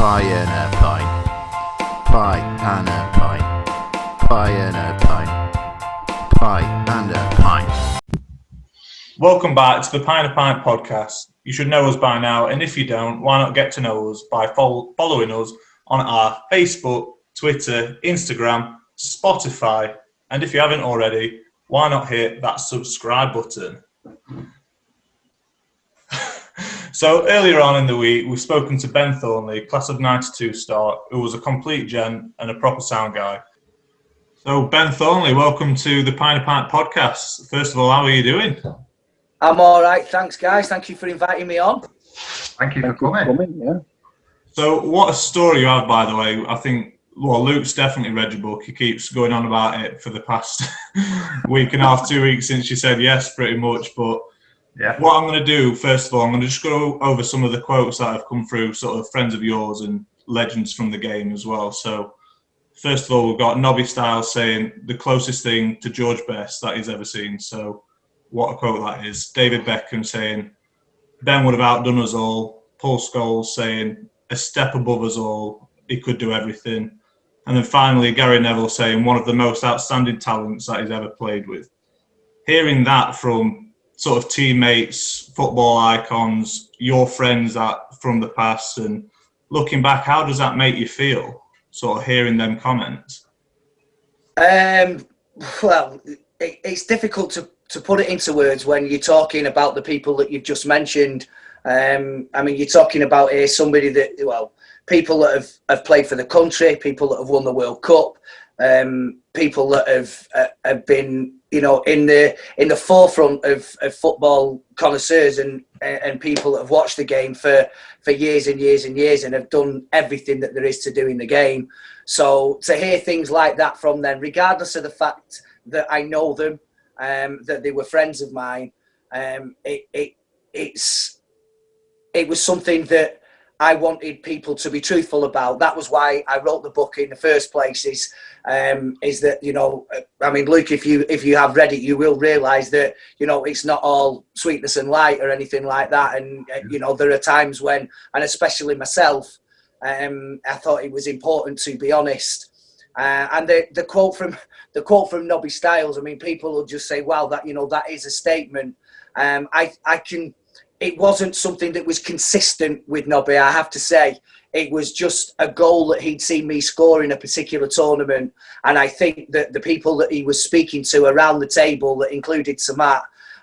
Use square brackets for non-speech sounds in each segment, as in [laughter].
Pie and a pint. Pie and a pint. Pie and a pint. Pie and a pint. Welcome back to the Pine a Pint podcast. You should know us by now, and if you don't, why not get to know us by fol- following us on our Facebook, Twitter, Instagram, Spotify, and if you haven't already, why not hit that subscribe button? So earlier on in the week, we've spoken to Ben Thornley, class of '92 star, who was a complete gent and a proper sound guy. So Ben Thornley, welcome to the Pine a Pint podcast. First of all, how are you doing? I'm all right, thanks, guys. Thank you for inviting me on. Thank you for coming. yeah. So, what a story you have, by the way. I think, well, Luke's definitely read your book. He keeps going on about it for the past [laughs] week and a half, two weeks since you said yes, pretty much. But Yeah. what I'm going to do, first of all, I'm going to just go over some of the quotes that have come through, sort of friends of yours and legends from the game as well. So, first of all, we've got Nobby Stiles saying the closest thing to George Best that he's ever seen. So, what a quote that is. David Beckham saying, Ben would have outdone us all. Paul Scholes saying, a step above us all. He could do everything. And then finally, Gary Neville saying, one of the most outstanding talents that he's ever played with. Hearing that from sort of teammates, football icons, your friends that from the past, and looking back, how does that make you feel? Sort of hearing them comments. Um, well, it, it's difficult to, to put it into words when you're talking about the people that you've just mentioned. Um, I mean, you're talking about here somebody that, well, people that have, have played for the country, people that have won the World Cup, um, people that have uh, have been, you know, in the in the forefront of, of football connoisseurs and and people that have watched the game for for years and years and years and have done everything that there is to do in the game. So to hear things like that from them, regardless of the fact that I know them, um, that they were friends of mine, um, it, it it's it was something that I wanted people to be truthful about. That was why I wrote the book in the first place. Is um, is that you know, I mean, Luke, if you if you have read it, you will realise that you know it's not all sweetness and light or anything like that. And uh, you know, there are times when, and especially myself, um, I thought it was important to be honest. Uh, and the the quote from [laughs] the quote from Nobby Stiles, I mean, people will just say, "Wow, that you know, that is a statement." Um, I I can it wasn't something that was consistent with Nobby, I have to say. It was just a goal that he'd seen me score in a particular tournament. And I think that the people that he was speaking to around the table, that included Samat,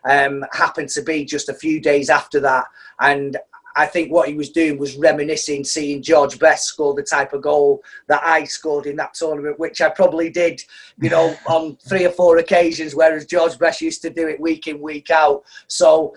um, happened to be just a few days after that. And I think what he was doing was reminiscing, seeing George Best score the type of goal that I scored in that tournament, which I probably did, you know, [laughs] on three or four occasions, whereas George Best used to do it week in, week out. So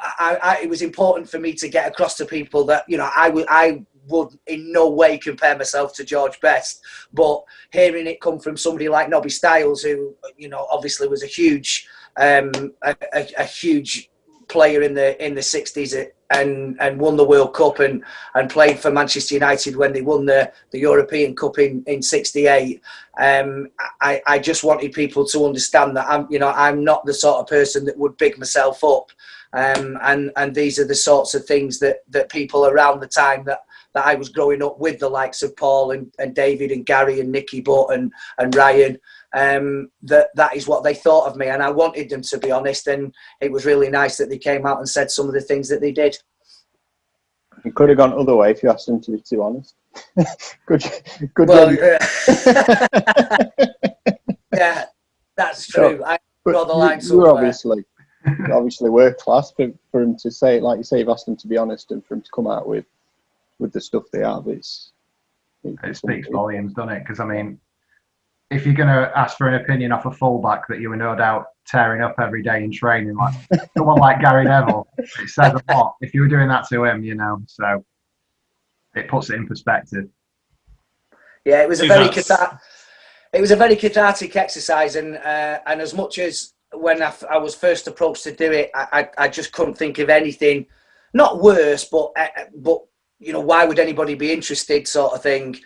I, I, it was important for me to get across to people that you know I would I would in no way compare myself to George Best, but hearing it come from somebody like Nobby Stiles, who you know obviously was a huge um, a, a, a huge player in the in the sixties and and won the World Cup and and played for Manchester United when they won the the European Cup in in '68. Um, I I just wanted people to understand that I'm you know I'm not the sort of person that would big myself up. Um, and and these are the sorts of things that that people around the time that that I was growing up with the likes of Paul and, and David and Gary and Nicky Butt and and Ryan um, that that is what they thought of me and I wanted them to be honest and it was really nice that they came out and said some of the things that they did. It could have gone other way if you asked them to be too honest. [laughs] good, good. Well, [laughs] [laughs] yeah, that's true. I But draw the you- line you're somewhere. you're obviously [laughs] world class for, for him to say, it like you say, you've asked them to be honest and for him to come out with with the stuff they have. It's It speaks volumes, doesn't it? Because I mean, if you're going to ask for an opinion off a fullback that you were no doubt tearing up every day in training, like [laughs] someone like Gary Neville, it says a lot. If you were doing that to him, you know, so it puts it in perspective. Yeah, it was a very that's- cathar- it was a very cathartic exercise, and uh, and as much as when I was first approached to do it, I, I, I just couldn't think of anything, not worse, but uh, but you know why would anybody be interested, sort of thing.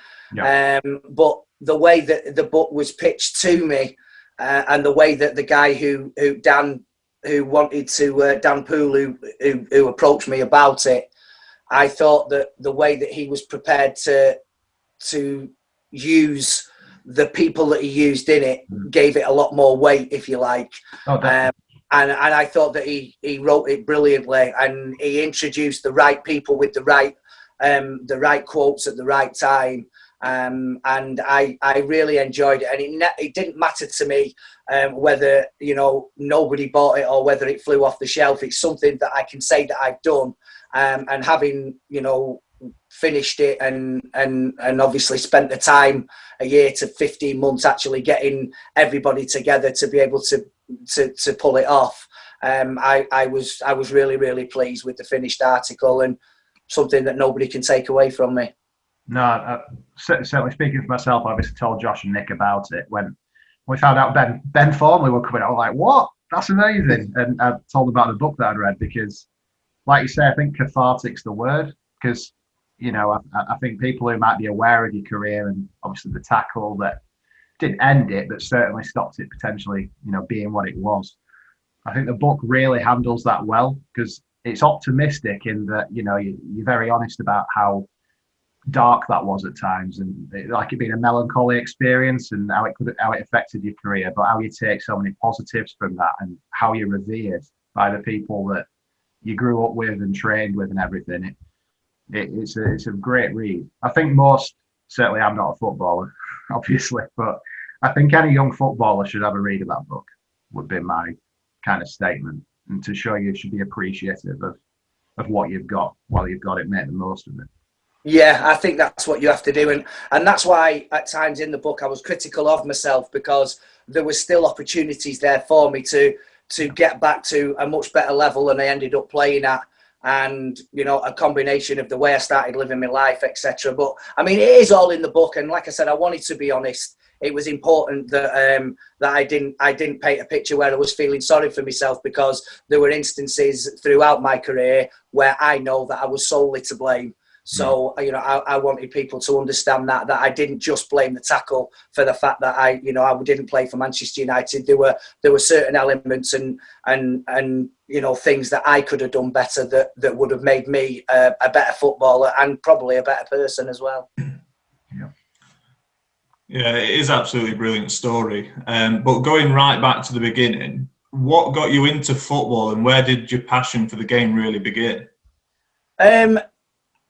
Um, but the way that the book was pitched to me, uh, and the way that the guy who who Dan who wanted to uh, Dan Poole who, who who approached me about it, I thought that the way that he was prepared to to use the people that he used in it Mm. gave it a lot more weight, if you like. Oh. Um, and and I thought that he he wrote it brilliantly, and he introduced the right people with the right um, the right quotes at the right time. Um, and I, I really enjoyed it, and it, ne- it didn't matter to me um, whether you know nobody bought it or whether it flew off the shelf. It's something that I can say that I've done, um, and having you know finished it and and and obviously spent the time a year to 15 months actually getting everybody together to be able to to, to pull it off um, I, I was I was really really pleased with the finished article and something that nobody can take away from me No, uh, certainly speaking for myself, I obviously told Josh and Nick about it when we found out Ben Ben Thornley were coming. I was like, "What? That's amazing!" And I told them about the book that I'd read because, like you say, I think cathartic's the word because you know I, I think people who might be aware of your career and obviously the tackle that didn't end it, but certainly stopped it potentially, you know, being what it was. I think the book really handles that well because it's optimistic in that you know you, you're very honest about how dark that was at times and it, like it being a melancholy experience and how it could how it affected your career but how you take so many positives from that and how you're revered by the people that you grew up with and trained with and everything it, it it's a it's a great read. I think most certainly i'm not a footballer [laughs] obviously but i think any young footballer should have a read of that book would be my kind of statement. And to show you should be appreciative of of what you've got while you've got it make the most of it. Yeah, I think that's what you have to do, and and that's why at times in the book I was critical of myself because there was still opportunities there for me to to get back to a much better level than I ended up playing at, and you know a combination of the way I started living my life, etc. But I mean, it is all in the book, and like I said, I wanted to be honest. It was important that um, that I didn't I didn't paint a picture where I was feeling sorry for myself because there were instances throughout my career where I know that I was solely to blame. So you know, I, I wanted people to understand that that I didn't just blame the tackle for the fact that I, you know, I didn't play for Manchester United. There were there were certain elements and and and you know things that I could have done better that that would have made me a, a better footballer and probably a better person as well. Yeah, Yeah, it is absolutely brilliant story. Um, but going right back to the beginning, what got you into football and where did your passion for the game really begin? Um,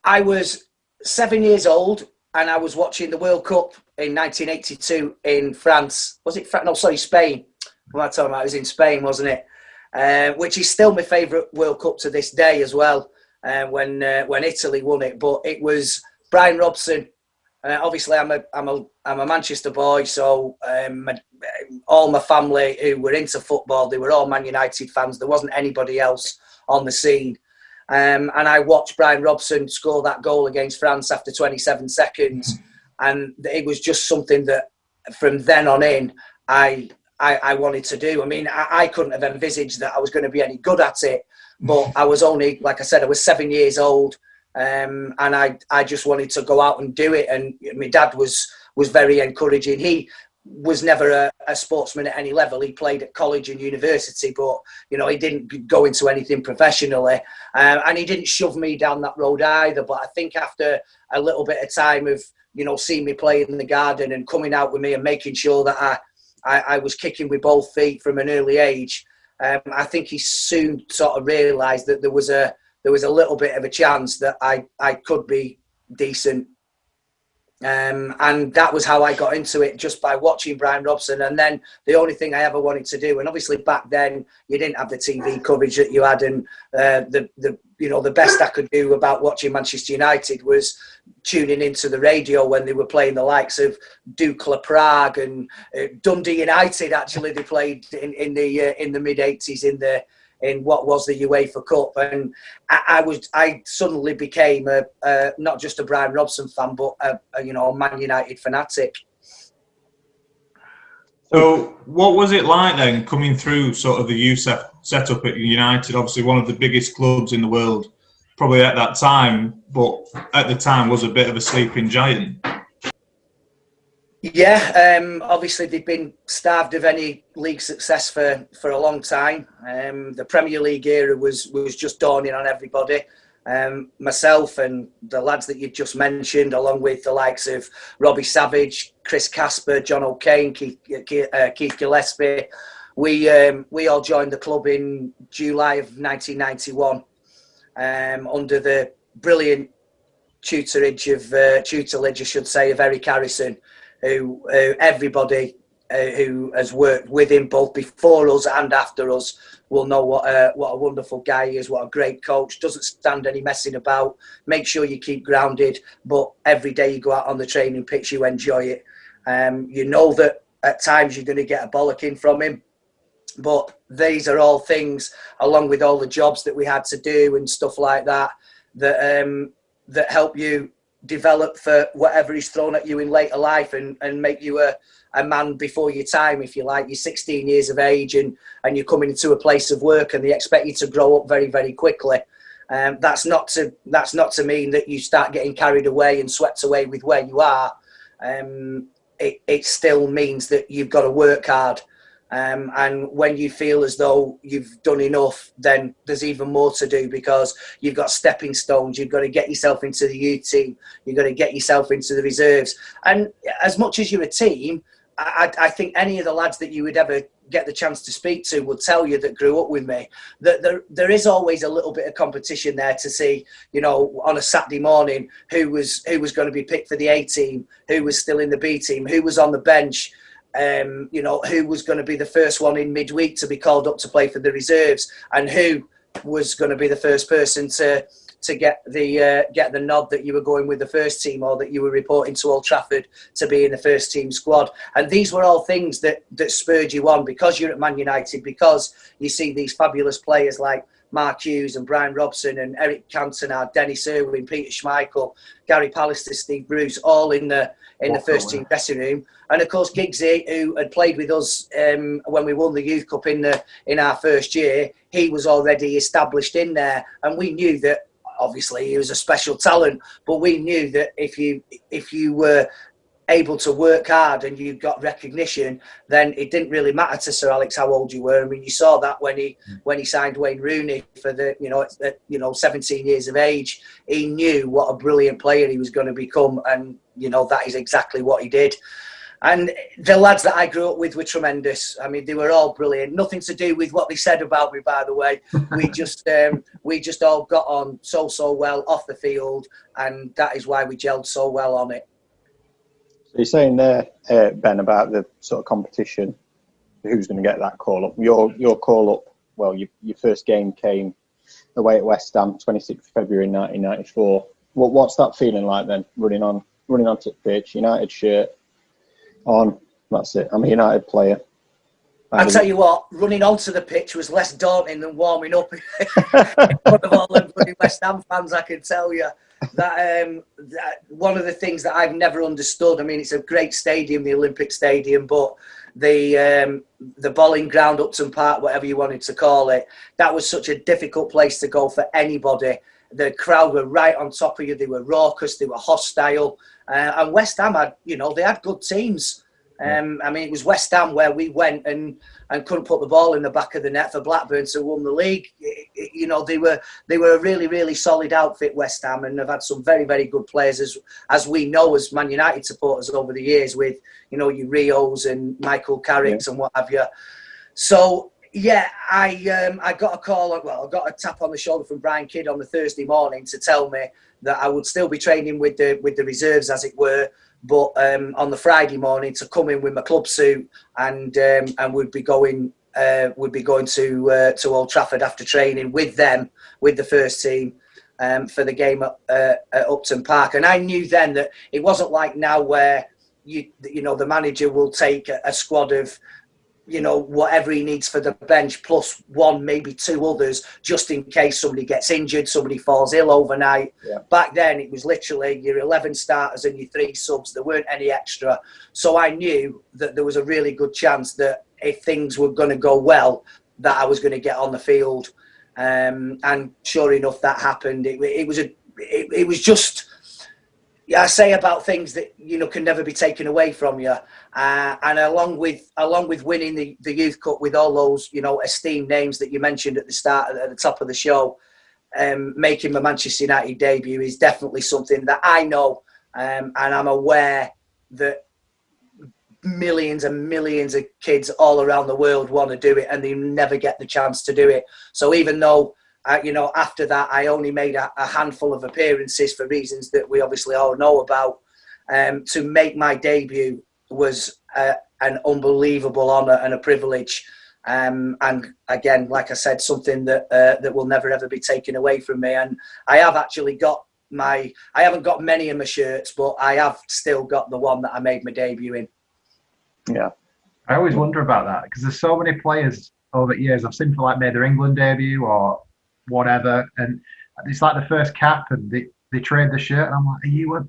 I was seven years old and I was watching the World Cup in 1982 in France. Was it France? No, sorry, Spain. What am I talking about? It was in Spain, wasn't it? Uh, which is still my favourite World Cup to this day as well. Uh, when uh, when Italy won it, but it was Brian Robson. Uh, obviously, I'm a I'm a I'm a Manchester boy, so um, my, all my family who were into football, they were all Man United fans. There wasn't anybody else on the scene. Um, and I watched Brian Robson score that goal against France after 27 seconds, and it was just something that from then on in I I, I wanted to do. I mean, I, I couldn't have envisaged that I was going to be any good at it, but [laughs] I was only like I said, I was seven years old, um, and I I just wanted to go out and do it. And my dad was was very encouraging. He was never a, a, sportsman at any level. He played at college and university, but you know he didn't go into anything professionally, um, and he didn't shove me down that road either. But I think after a little bit of time of you know seeing me play in the garden and coming out with me and making sure that I I, I was kicking with both feet from an early age, um, I think he soon sort of realised that there was a there was a little bit of a chance that I I could be decent um, and that was how I got into it just by watching Brian Robson. And then the only thing I ever wanted to do, and obviously back then you didn't have the TV coverage that you had, and uh, the the you know the best I could do about watching Manchester United was tuning into the radio when they were playing the likes of Dukla Prague and uh, Dundee United. Actually, they played in in the uh, in the mid '80s in the in what was the UEFA Cup, and I, I was I suddenly became a, a, not just a Brian Robson fan, but a, a, you know Man United fanatic. So, what was it like then coming through sort of the youth set, setup at United? Obviously, one of the biggest clubs in the world, probably at that time, but at the time was a bit of a sleeping giant. Yeah, um, obviously they've been starved of any league success for, for a long time. Um, the Premier League era was was just dawning on everybody. um, myself and the lads that you've just mentioned, along with the likes of Robbie Savage, Chris Casper, John O'Kane, Keith, uh, Keith Gillespie, we um, we all joined the club in July of 1991 um, under the brilliant tutorage of uh, tutelage, I should say, of Eric Harrison, who uh, everybody uh, who has worked with him both before us and after us will know what a, what a wonderful guy he is, what a great coach. Doesn't stand any messing about. Make sure you keep grounded, but every day you go out on the training pitch, you enjoy it. Um, you know that at times you're going to get a bollocking from him, but these are all things, along with all the jobs that we had to do and stuff like that, that um, that help you develop for whatever is thrown at you in later life and, and make you a, a man before your time, if you like. You're 16 years of age and, and you're coming into a place of work and they expect you to grow up very, very quickly. Um, that's not to that's not to mean that you start getting carried away and swept away with where you are. Um, it, it still means that you've got to work hard. Um, and when you feel as though you've done enough, then there's even more to do because you've got stepping stones. You've got to get yourself into the U team. You've got to get yourself into the reserves. And as much as you're a team, I, I, think any of the lads that you would ever get the chance to speak to will tell you that grew up with me that there, there is always a little bit of competition there to see you know on a saturday morning who was who was going to be picked for the a team who was still in the b team who was on the bench um, you know who was going to be the first one in midweek to be called up to play for the reserves and who was going to be the first person to to get the uh, get the nod that you were going with the first team or that you were reporting to Old Trafford to be in the first team squad. And these were all things that that spurred you on because you're at Man United because you see these fabulous players like Mark Hughes and Brian Robson and Eric Cantona, Denis Irwin, Peter Schmeichel, Gary Pallister, Steve Bruce, all in the in the first team dressing room. And of course, Giggsy, who had played with us um, when we won the Youth Cup in the in our first year, he was already established in there, and we knew that obviously he was a special talent, but we knew that if you if you were able to work hard and you got recognition, then it didn't really matter to Sir Alex how old you were. I mean, you saw that when he mm. when he signed Wayne Rooney for the you know at, you know 17 years of age, he knew what a brilliant player he was going to become, and you know that is exactly what he did. And the lads that I grew up with were tremendous. I mean, they were all brilliant. Nothing to do with what they said about me, by the way. we [laughs] just um, we just all got on so so well off the field, and that is why we gelled so well on it. So you're saying there, uh, Ben, about the sort of competition. Who's going to get that call up? Your your call up. Well, your your first game came away at West Ham, 26th February 1994. What what's that feeling like then? Running on running onto the pitch, United shirt on. That's it. I'm a United player. I'll tell you what, running onto the pitch was less daunting than warming up [laughs] [laughs] in front of all them bloody West Ham fans. I can tell you that, um, that one of the things that I've never understood. I mean, it's a great stadium, the Olympic Stadium, but the um, the Boleyn Ground, Upton Park, whatever you wanted to call it, that was such a difficult place to go for anybody. The crowd were right on top of you. They were raucous. They were hostile. Uh, and West Ham had, you know, they had good teams. Um, I mean, it was West Ham where we went and, and couldn't put the ball in the back of the net for Blackburn to win the league. It, it, you know, they were they were a really really solid outfit, West Ham, and they've had some very very good players as as we know as Man United supporters over the years with you know your Rios and Michael Carricks yeah. and what have you. So yeah, I um, I got a call. Well, I got a tap on the shoulder from Brian Kidd on the Thursday morning to tell me that I would still be training with the with the reserves, as it were, but um, on the Friday morning to come in with my club suit and um, and would be going uh, would be going to uh, to Old Trafford after training with them with the first team. Um, for the game at, uh, at Upton Park, and I knew then that it wasn't like now where you you know the manager will take a, a squad of you know, whatever he needs for the bench, plus one, maybe two others, just in case somebody gets injured, somebody falls ill overnight. Yeah. Back then, it was literally your 11 starters and your three subs. There weren't any extra. So I knew that there was a really good chance that if things were going to go well, that I was going to get on the field. Um, and sure enough, that happened. It, it was a, it, it was just yeah, I say about things that you know can never be taken away from you. Uh, and along with along with winning the, the youth cup with all those you know esteemed names that you mentioned at the start at the top of the show, um, making my Manchester United debut is definitely something that I know um, and I'm aware that millions and millions of kids all around the world want to do it and they never get the chance to do it. So even though uh, you know after that I only made a, a, handful of appearances for reasons that we obviously all know about, um, to make my debut was uh, an unbelievable honour and a privilege. Um, and again, like I said, something that uh, that will never ever be taken away from me. And I have actually got my I haven't got many of my shirts, but I have still got the one that I made my debut in. Yeah. I always wonder about that because there's so many players over the years I've seen for like made their England debut or whatever, and it's like the first cap and they, they trade the shirt, and I'm like, are you a,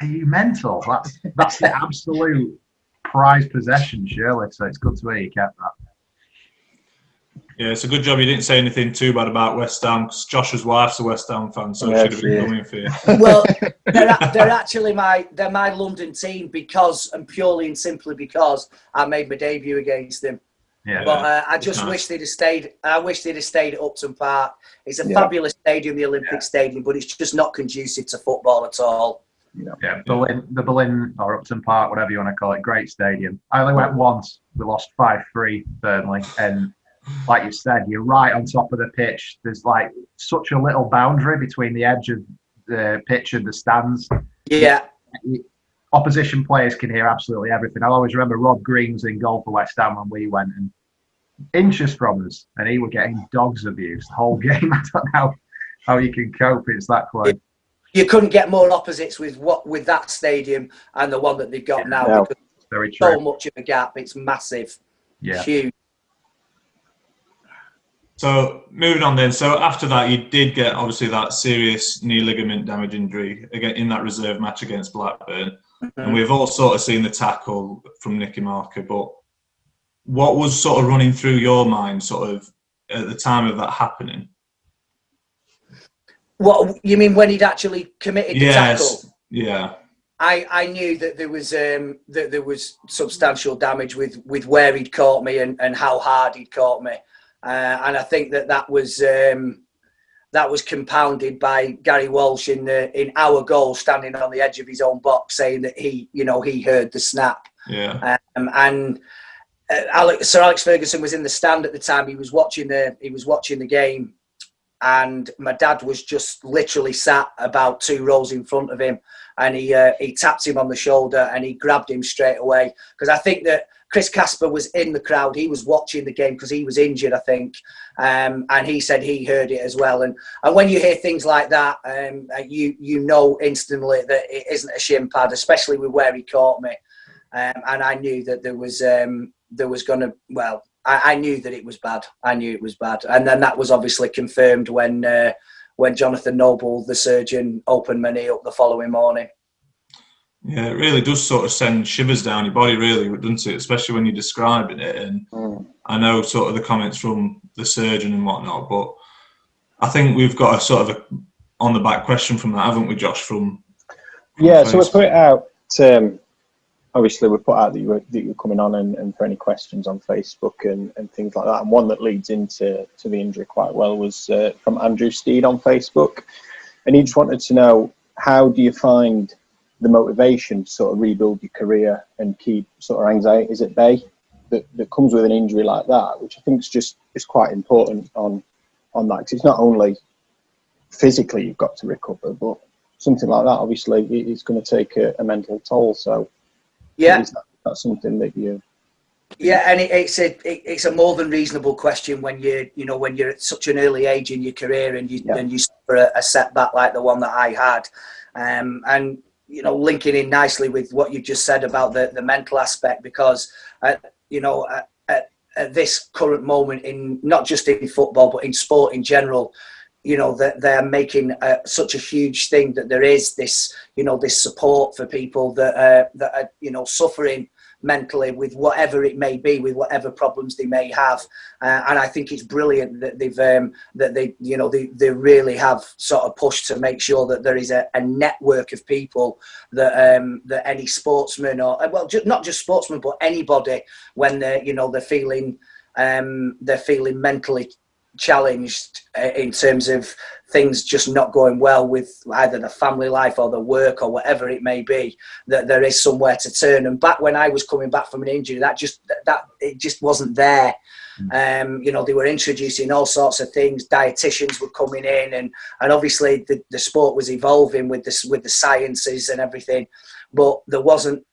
are you mental? That's that's the absolute prized possession, surely. So it's good to hear you kept that. Yeah, it's a good job you didn't say anything too bad about West Ham because Josh's wife's a West Ham fan, so Yeah, should have been she coming for you. [laughs] well, they're, a- they're actually my they're my London team because and purely and simply because I made my debut against them. Yeah. But uh, I just nice. wish they'd have stayed. I wish they'd have stayed at Upton Park. It's a Yeah. fabulous stadium, the Olympic Stadium, but it's just not conducive to football at all. Yeah, Boleyn, the Boleyn or Upton Park, whatever you want to call it, great stadium. I only went once. We lost five three, Burnley, and like you said, you're right on top of the pitch. There's like such a little boundary between the edge of the pitch and the stands. Yeah, Opposition players can hear absolutely everything. I always remember Rob Green's in goal for West Ham when we went, and inches from us, and he was getting dogs abused the whole [laughs] game. I don't know how you can cope. It's that close. you couldn't get more opposites with what with that stadium and the one that they've got now. No. Because Very so much of a gap. It's massive, Yeah. huge. So moving on then. So after that, you did get obviously that serious knee ligament damage injury again in that reserve match against Blackburn, and we've all sort of seen the tackle from Nicky Marker. But what was sort of running through your mind, sort of at the time of that happening? What you mean when he'd actually committed the tackle? Yes. Yeah. I, I knew that there was um, that there was substantial damage with, with where he'd caught me and, and how hard he'd caught me, uh, and I think that that was um, that was compounded by Gary Walsh in the in our goal, standing on the edge of his own box, saying that he you know he heard the snap, Yeah. um, and uh, Alex, Sir Alex Ferguson was in the stand at the time. He was watching the he was watching the game, and my dad was just literally sat about two rows in front of him, and he uh, he tapped him on the shoulder and he grabbed him straight away because I think that Chris Casper was in the crowd. He was watching the game because he was injured, I think, um, and he said he heard it as well. And and when you hear things like that, um, uh, you you know instantly that it isn't a shin pad, especially with where he caught me. Um, and I knew that there was um, there was going to well, I, I knew that it was bad. I knew it was bad, and then that was obviously confirmed when uh, when Jonathan Noble, the surgeon, opened my knee up the following morning. Yeah, it really does sort of send shivers down your body, really, doesn't it? Especially when you're describing it. And Mm. I know sort of the comments from the surgeon and whatnot, but I think we've got a sort of a on the back question from that, haven't we, Josh? From, from Yeah, so we put it out. Um, obviously, we put out that you were that you were coming on and, and for any questions on Facebook and, and things like that. And one that leads into to the injury quite well was uh, from Andrew Steed on Facebook, and he just wanted to know how do you find the motivation to sort of rebuild your career and keep sort of anxieties at bay that, that comes with an injury like that, which I think is just is quite important on on that because it's not only physically you've got to recover, but something like that obviously is going to take a, a mental toll. So Yeah, that, that's something that you yeah, and it, it's a it, it's a more than reasonable question when you you know when you're at such an early age in your career and you Yeah. and you suffer a, a setback like the one that I had, um, and you know linking in nicely with what you just said about the the mental aspect because uh, you know at, at, at this current moment in not just in football but in sport in general you know that they're making uh, such a huge thing that there is this you know this support for people that uh, that are you know suffering mentally with whatever it may be with whatever problems they may have. Uh, and i think it's brilliant that they've um, that they you know they, they really have sort of pushed to make sure that there is a, a network of people that um, that any sportsman or uh, well just, not just sportsman but anybody when they're you know they're feeling um, they're feeling mentally challenged uh, in terms of things just not going well with either the family life or the work or whatever it may be that there is somewhere to turn. And back when i was coming back from an injury that just that, it just wasn't there. Um, you know they were introducing all sorts of things. Dietitians were coming in and and obviously the, the sport was evolving with this with the sciences and everything but there wasn't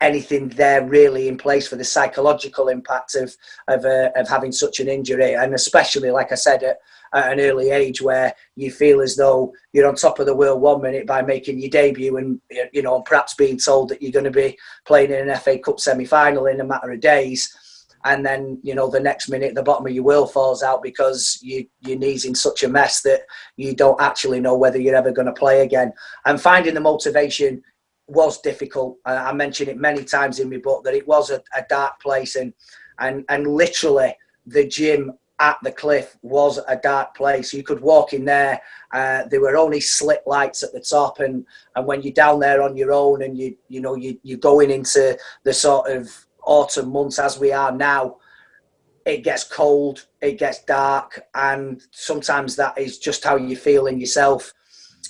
anything there really in place for the psychological impact of of, uh, of having such an injury. And especially like i said at, at an early age where you feel as though you're on top of the world one minute by making your debut and you know perhaps being told that you're going to be playing in an fa cup semi-final in a matter of days. And then you know the next minute the bottom of your wheel falls out because you, your knees in such a mess that you don't actually know whether you're ever going to play again. And finding the motivation was difficult. I, mentioned it many times in my book that it was a, a dark place and and and literally the gym at the cliff was a dark place. You could walk in there uh, there were only slit lights at the top and and when you're down there on your own and you you know you, you're going into the sort of autumn months as we are now it gets cold it gets dark and sometimes that is just how you feel in yourself.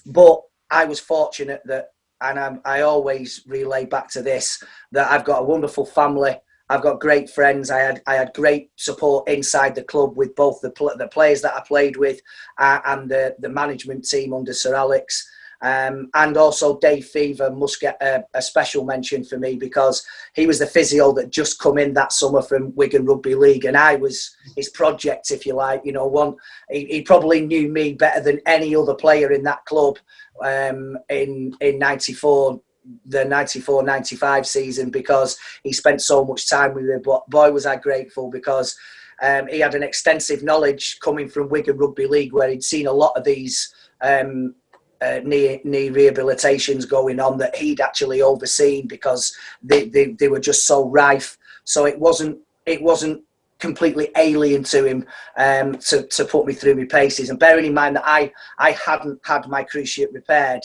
But i was fortunate that and I'm, i always relay back to this that i've got a wonderful family. I've got great friends. I had i had great support inside the club with both the, pl- the players that i played with uh, and the, the management team under sir alex um, and also Dave Fevre must get a, a, special mention for me because he was the physio that just come in that summer from Wigan Rugby League, and I was his project, if you like. You know, one he, he probably knew me better than any other player in that club um, in in '94 the 94-95 season because he spent so much time with me but boy was I grateful because um, he had an extensive knowledge coming from Wigan Rugby League where he'd seen a lot of these um, uh, knee knee rehabilitations going on that he'd actually overseen because they, they, they were just so rife. So it wasn't it wasn't completely alien to him um, to, to put me through my paces. And bearing in mind that I I hadn't had my cruciate repaired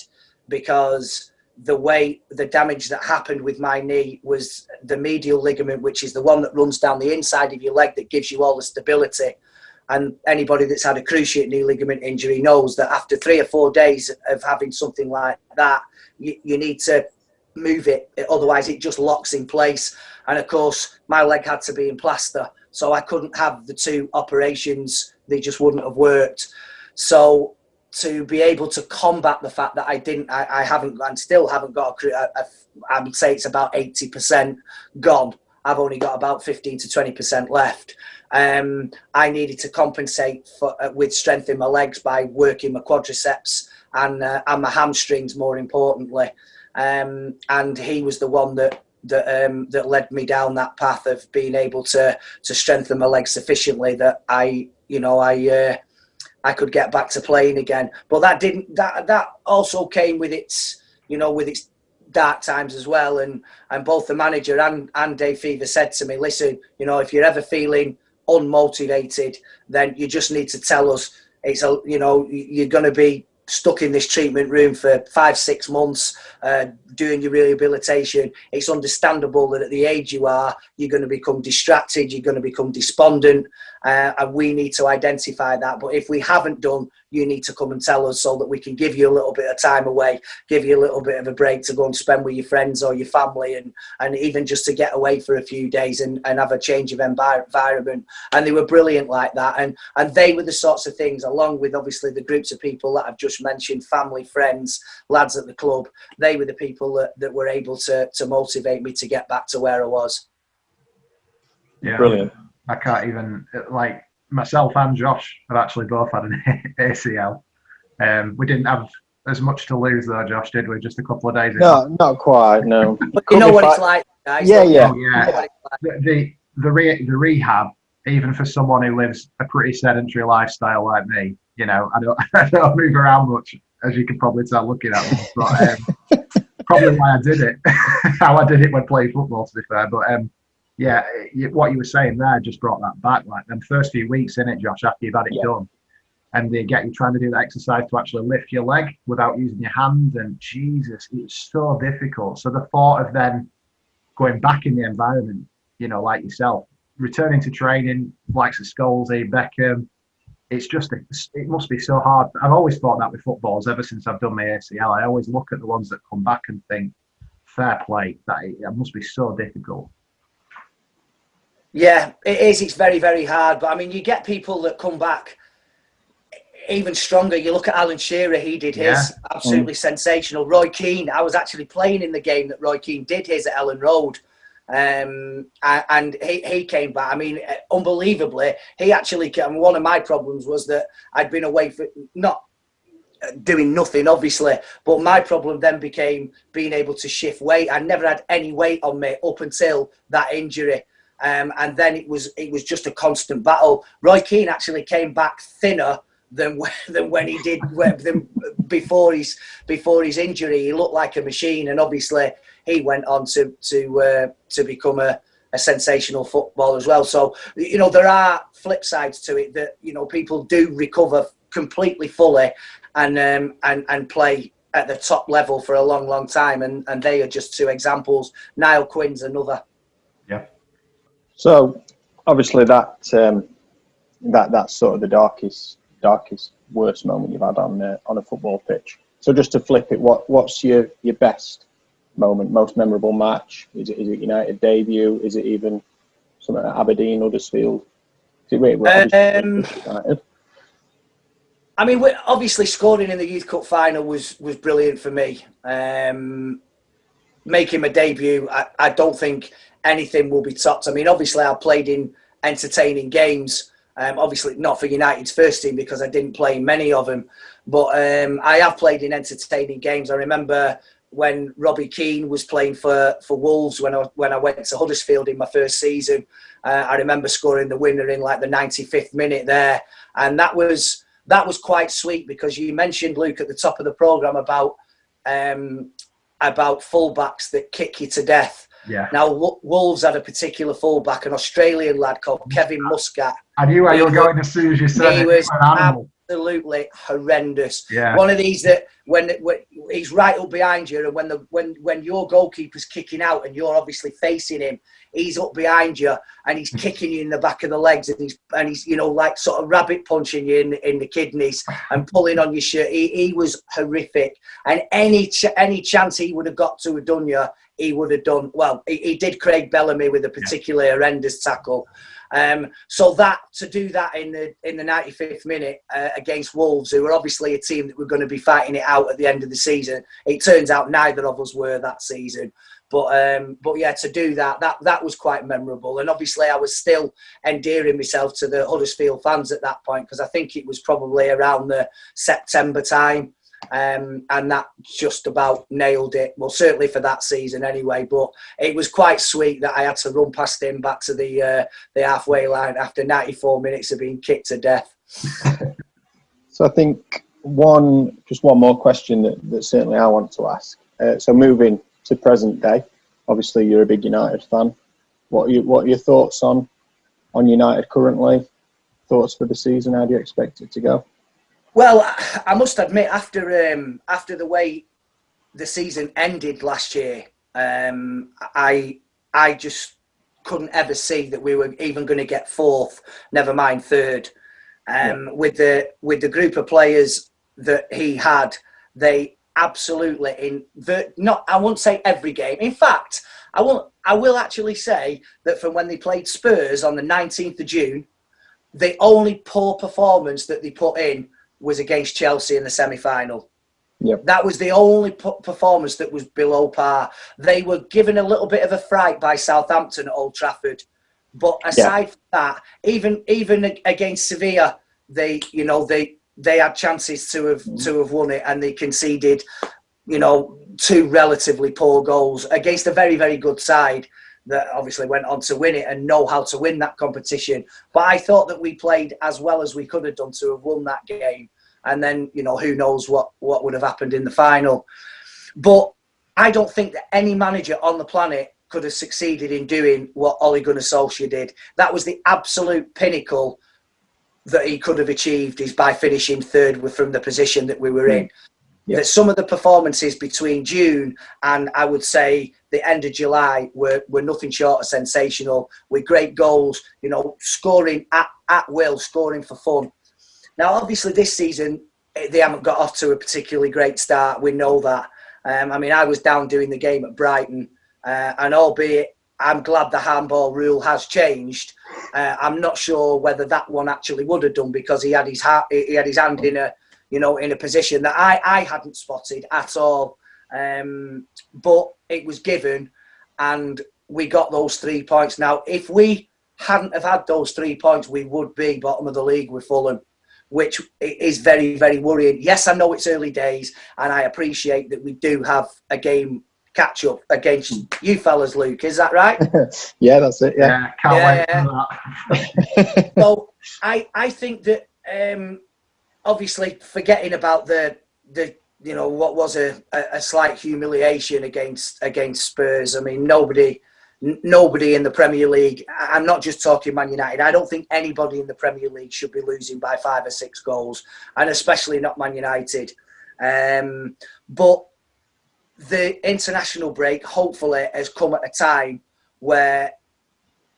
because the way the damage that happened with my knee was the medial ligament, which is the one that runs down the inside of your leg that gives you all the stability. And anybody that's had a cruciate knee ligament injury knows that after three or four days of having something like that, you, you need to move it. Otherwise, it just locks in place. And of course, my leg had to be in plaster. So I couldn't have the two operations. They just wouldn't have worked. So to be able to combat the fact that I didn't, I, I haven't, and still haven't got a, a, I would say it's about 80% gone. I've only got about 15 to 20% left. Um, I needed to compensate for, uh, with strength in my legs by working my quadriceps and uh, and my hamstrings more importantly. Um, and he was the one that that um, that led me down that path of being able to to strengthen my legs sufficiently that I you know I uh, I could get back to playing again. But that didn't that that also came with its you know with its dark times as well. And and both the manager and and Dave Fevre said to me, listen, you know, if you're ever feeling unmotivated, then you just need to tell us. It's a you know you're going to be stuck in this treatment room for five six months uh, doing your rehabilitation. It's understandable that at the age you are, you're going to become distracted, you're going to become despondent, uh, and we need to identify that. But if we haven't done, you need to come and tell us so that we can give you a little bit of time away, give you a little bit of a break to go and spend with your friends or your family, and and even just to get away for a few days and, and have a change of environment. And they were brilliant like that, and and they were the sorts of things, along with obviously the groups of people that I've just mentioned, family, friends, lads at the club. They were the people that, that were able to to motivate me to get back to where I was. Yeah, Brilliant. I can't even like myself and Josh have actually both had an [laughs] ACL. Um, we didn't have as much to lose though, Josh, did we? Just a couple of days ago. No, not quite. No. [laughs] But you know what it's like, guys. Yeah, yeah. Oh, yeah. You know what it's like. The the the, re- the rehab, even for someone who lives a pretty sedentary lifestyle like me, you know, I don't [laughs] I don't move around much, as you can probably tell looking at me. But um, probably why I did it, how I did it when playing football, to be fair. But um, yeah, what you were saying there just brought that back. Like them first few weeks in it, Josh, after you've had it Yeah. done, and they get you trying to do that exercise to actually lift your leg without using your hand, and Jesus, it's so difficult. So the thought of then going back in the environment, you know, like yourself, returning to training, likes of Scholesy, Beckham, it's just it must be so hard. I've always thought that with footballs ever since I've done my ACL. I always look at the ones that come back and think, fair play. That it, it must be so difficult. Yeah, it is. It's very, very hard. But I mean, you get people that come back even stronger. You look at Alan Shearer, he did his Yeah. absolutely sensational. Roy Keane, I was actually playing in the game that Roy Keane did his at Elland Road. Um, and he, he came back. I mean, uh, unbelievably, he actually came. One of my problems was that I'd been away for not uh, doing nothing, obviously, but my problem then became being able to shift weight. I never had any weight on me up until that injury. Um, and then it was it was just a constant battle. Roy Keane actually came back thinner than [laughs] than when he did than before his before his injury. He looked like a machine, and obviously he went on to to uh, to become a, a sensational footballer as well. So you know there are flip sides to it that you know people do recover completely fully and um, and and play at the top level for a long long time, and and they are just two examples. Niall Quinn's another. So obviously that um, that that's sort of the darkest darkest worst moment you've had on uh, on a football pitch. So just to flip it, what what's your your best moment, most memorable match? Is it is it United debut? Is it even something at Aberdeen, Huddersfield? Is it, Um. I mean, obviously scoring in the Youth Cup final was was brilliant for me. Um, making my debut, I, I don't think anything will be topped. I mean, obviously I played in entertaining games. Um, obviously not for United's first team because I didn't play many of them, but um, I have played in entertaining games. I remember when Robbie Keane was playing for, for Wolves when I when I went to Huddersfield in my first season. Uh, I remember scoring the winner in like the 95th minute there, and that was that was quite sweet because you mentioned Luke at the top of the program about um, about fullbacks that kick you to death. Yeah. Now Wolves had a particular fullback, an Australian lad called mm. Kevin Muscat. I knew where you were going as soon as you said he it. was An animal. Absolutely horrendous. Yeah. One of these that when, when he's right up behind you, and when the when when your goalkeeper's kicking out and you're obviously facing him, he's up behind you and he's mm. kicking you in the back of the legs and he's and he's you know like sort of rabbit punching you in in the kidneys and [laughs] pulling on your shirt. He, he was horrific, and any ch- any chance he would have got to have done you, he would have done. Well, he, he did Craig Bellamy with a particularly horrendous tackle. Um, so that to do that in the in the 95th minute uh, against Wolves, who were obviously a team that were going to be fighting it out at the end of the season, it turns out neither of us were that season. But um, but yeah, to do that, that that was quite memorable. And obviously, I was still endearing myself to the Huddersfield fans at that point because I think it was probably around the September time. Um, and that just about nailed it. Well, certainly for that season anyway. But it was quite sweet that I had to run past him back to the uh, the halfway line after 94 minutes of being kicked to death. [laughs] So I think one, just one more question that, that certainly I want to ask. Uh, so moving to present day, obviously you're a big United fan. What are, you, what are your thoughts on on United currently? Thoughts for the season? How do you expect it to go? Well, I must admit, after um, after the way the season ended last year, um, I I just couldn't ever see that we were even going to get fourth. Never mind third. Um, With the with the group of players that he had, they absolutely in the not I won't say every game. In fact, I won't. I will actually say that from when they played Spurs on the 19th of June, the only poor performance that they put in was against Chelsea in the semi-final. Yep. That was the only p- performance that was below par. They were given a little bit of a fright by Southampton at Old Trafford, but aside from that, even even against Sevilla, they you know they they had chances to have mm-hmm. to have won it, and they conceded, you know, two relatively poor goals against a very very good side that obviously went on to win it and know how to win that competition. But I thought that we played as well as we could have done to have won that game. And then, you know, who knows what, what would have happened in the final. But I don't think that any manager on the planet could have succeeded in doing what Ole Gunnar Solskjaer did. That was the absolute pinnacle that he could have achieved is by finishing third from the position that we were hmm. in. Yeah. That some of the performances between June and I would say the end of July were, were nothing short of sensational with great goals, you know, scoring at, at will, scoring for fun. Now, obviously, this season eh, they haven't got off to a particularly great start. We know that. Um, I mean, I was down doing the game at Brighton, uh, and albeit I'm glad the handball rule has changed, uh, I'm not sure whether that one actually would have done because he had his ha- he had his hand in a you know in a position that I, I hadn't spotted at all. Um, but it was given, and we got those three points. Now, if we hadn't have had those three points, we would be bottom of the league with Fulham, which is very, very worrying. Yes, I know it's early days, and I appreciate that we do have a game catch up against you fellas, Luke. Is that right? [laughs] yeah, that's it. Yeah. Yeah, can't Yeah, wait for that. [laughs] so I I think that um, obviously forgetting about the the you know what was a, a, slight humiliation against against Spurs. I mean nobody n- nobody in the Premier League. I'm not just talking Man United. I don't think anybody in the Premier League should be losing by five or six goals, and especially not Man United. Um, but the international break hopefully has come at a time where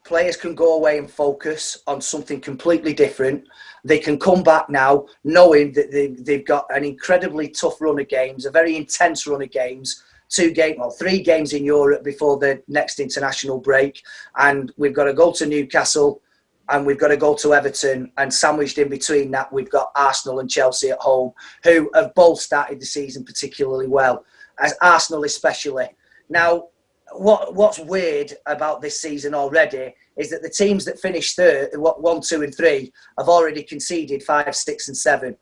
players can go away and focus on something completely different. They can come back now knowing that they, they've got an incredibly tough run of games, a very intense run of games, two game, well, three games in Europe before the next international break. And we've got to go to Newcastle and we've got to go to Everton. And sandwiched in between that, we've got Arsenal and Chelsea at home, who have both started the season particularly well, as Arsenal especially. Now, what what's weird about this season already is that the teams that finished third, what one, two, and three, have already conceded five, six, and seven.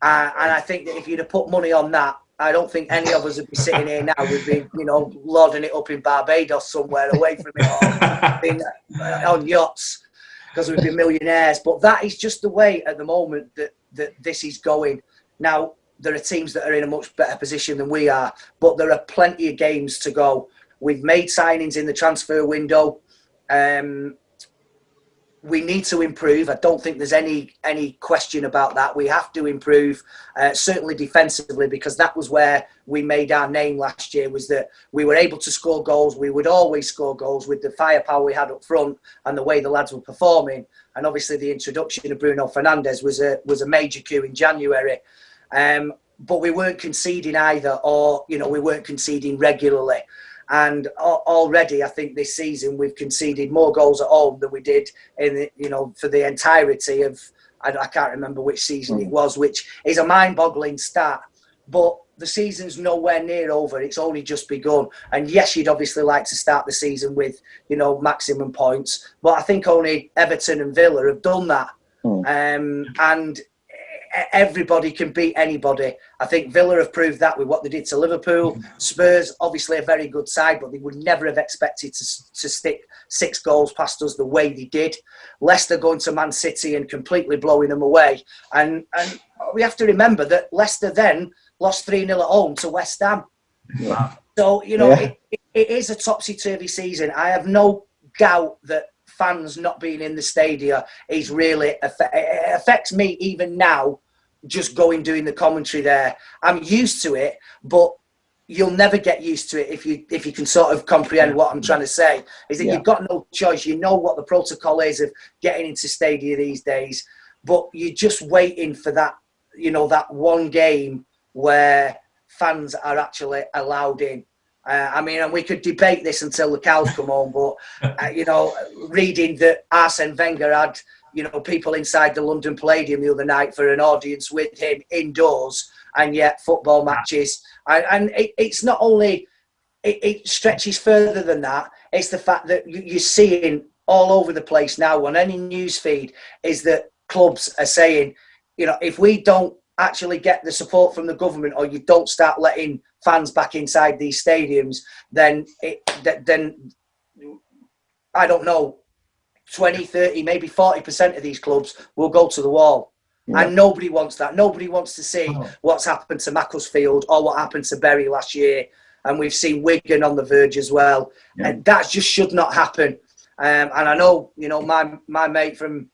Uh, and I think that if you'd have put money on that, I don't think any of us would be sitting here now. We'd be, you know, loading it up in Barbados somewhere away from it all, [laughs] in, uh, on yachts, because we'd be millionaires. But that is just the way at the moment that that this is going. Now there are teams that are in a much better position than we are, but there are plenty of games to go. We've made signings in the transfer window. Um, we need to improve. I don't think there's any any question about that. We have to improve, uh, certainly defensively, because that was where we made our name last year. Was that we were able to score goals. We would always score goals with the firepower we had up front and the way the lads were performing. And obviously, the introduction of Bruno Fernandes was a was a major coup in January. Um, but we weren't conceding either, or you know, we weren't conceding regularly. And already, I think this season we've conceded more goals at home than we did in the, you know for the entirety of I, I can't remember which season it was, which is a mind-boggling stat. But the season's nowhere near over; it's only just begun. And yes, you'd obviously like to start the season with you know maximum points, but I think only Everton and Villa have done that. Hmm. Um, and everybody can beat anybody. I think Villa have proved that with what they did to Liverpool. Spurs, obviously a very good side, but they would never have expected to, to stick six goals past us the way they did. Leicester going to Man City and completely blowing them away. And, and we have to remember that Leicester then lost 3 0 at home to West Ham. Yeah. So, you know, Yeah. it, it, it is a topsy turvy season. I have no doubt that fans not being in the stadia is really it affects me even now just going doing the commentary there. I'm used to it but you'll never get used to it if you if you can sort of comprehend what i'm trying to say is that Yeah. you've got no choice. You know what the protocol is of getting into stadia these days but you're just waiting for that you know that one game where fans are actually allowed in uh, I mean, and we could debate this until the cows come home, but uh, you know, reading that Arsene Wenger had you know people inside the London Palladium the other night for an audience with him indoors, and yet football matches, and, and it, it's not only it, it stretches further than that. It's the fact that you, you're seeing all over the place now on any news feed is that clubs are saying, you know, if we don't actually get the support from the government or you don't start letting fans back inside these stadiums, then it then I don't know, 20, 30, maybe 40% of these clubs will go to the wall. Yeah. And nobody wants that. Nobody wants to see Oh. what's happened to Macclesfield or what happened to Bury last year. And we've seen Wigan on the verge as well. Yeah. And that just should not happen. Um, and I know, you know, my my mate from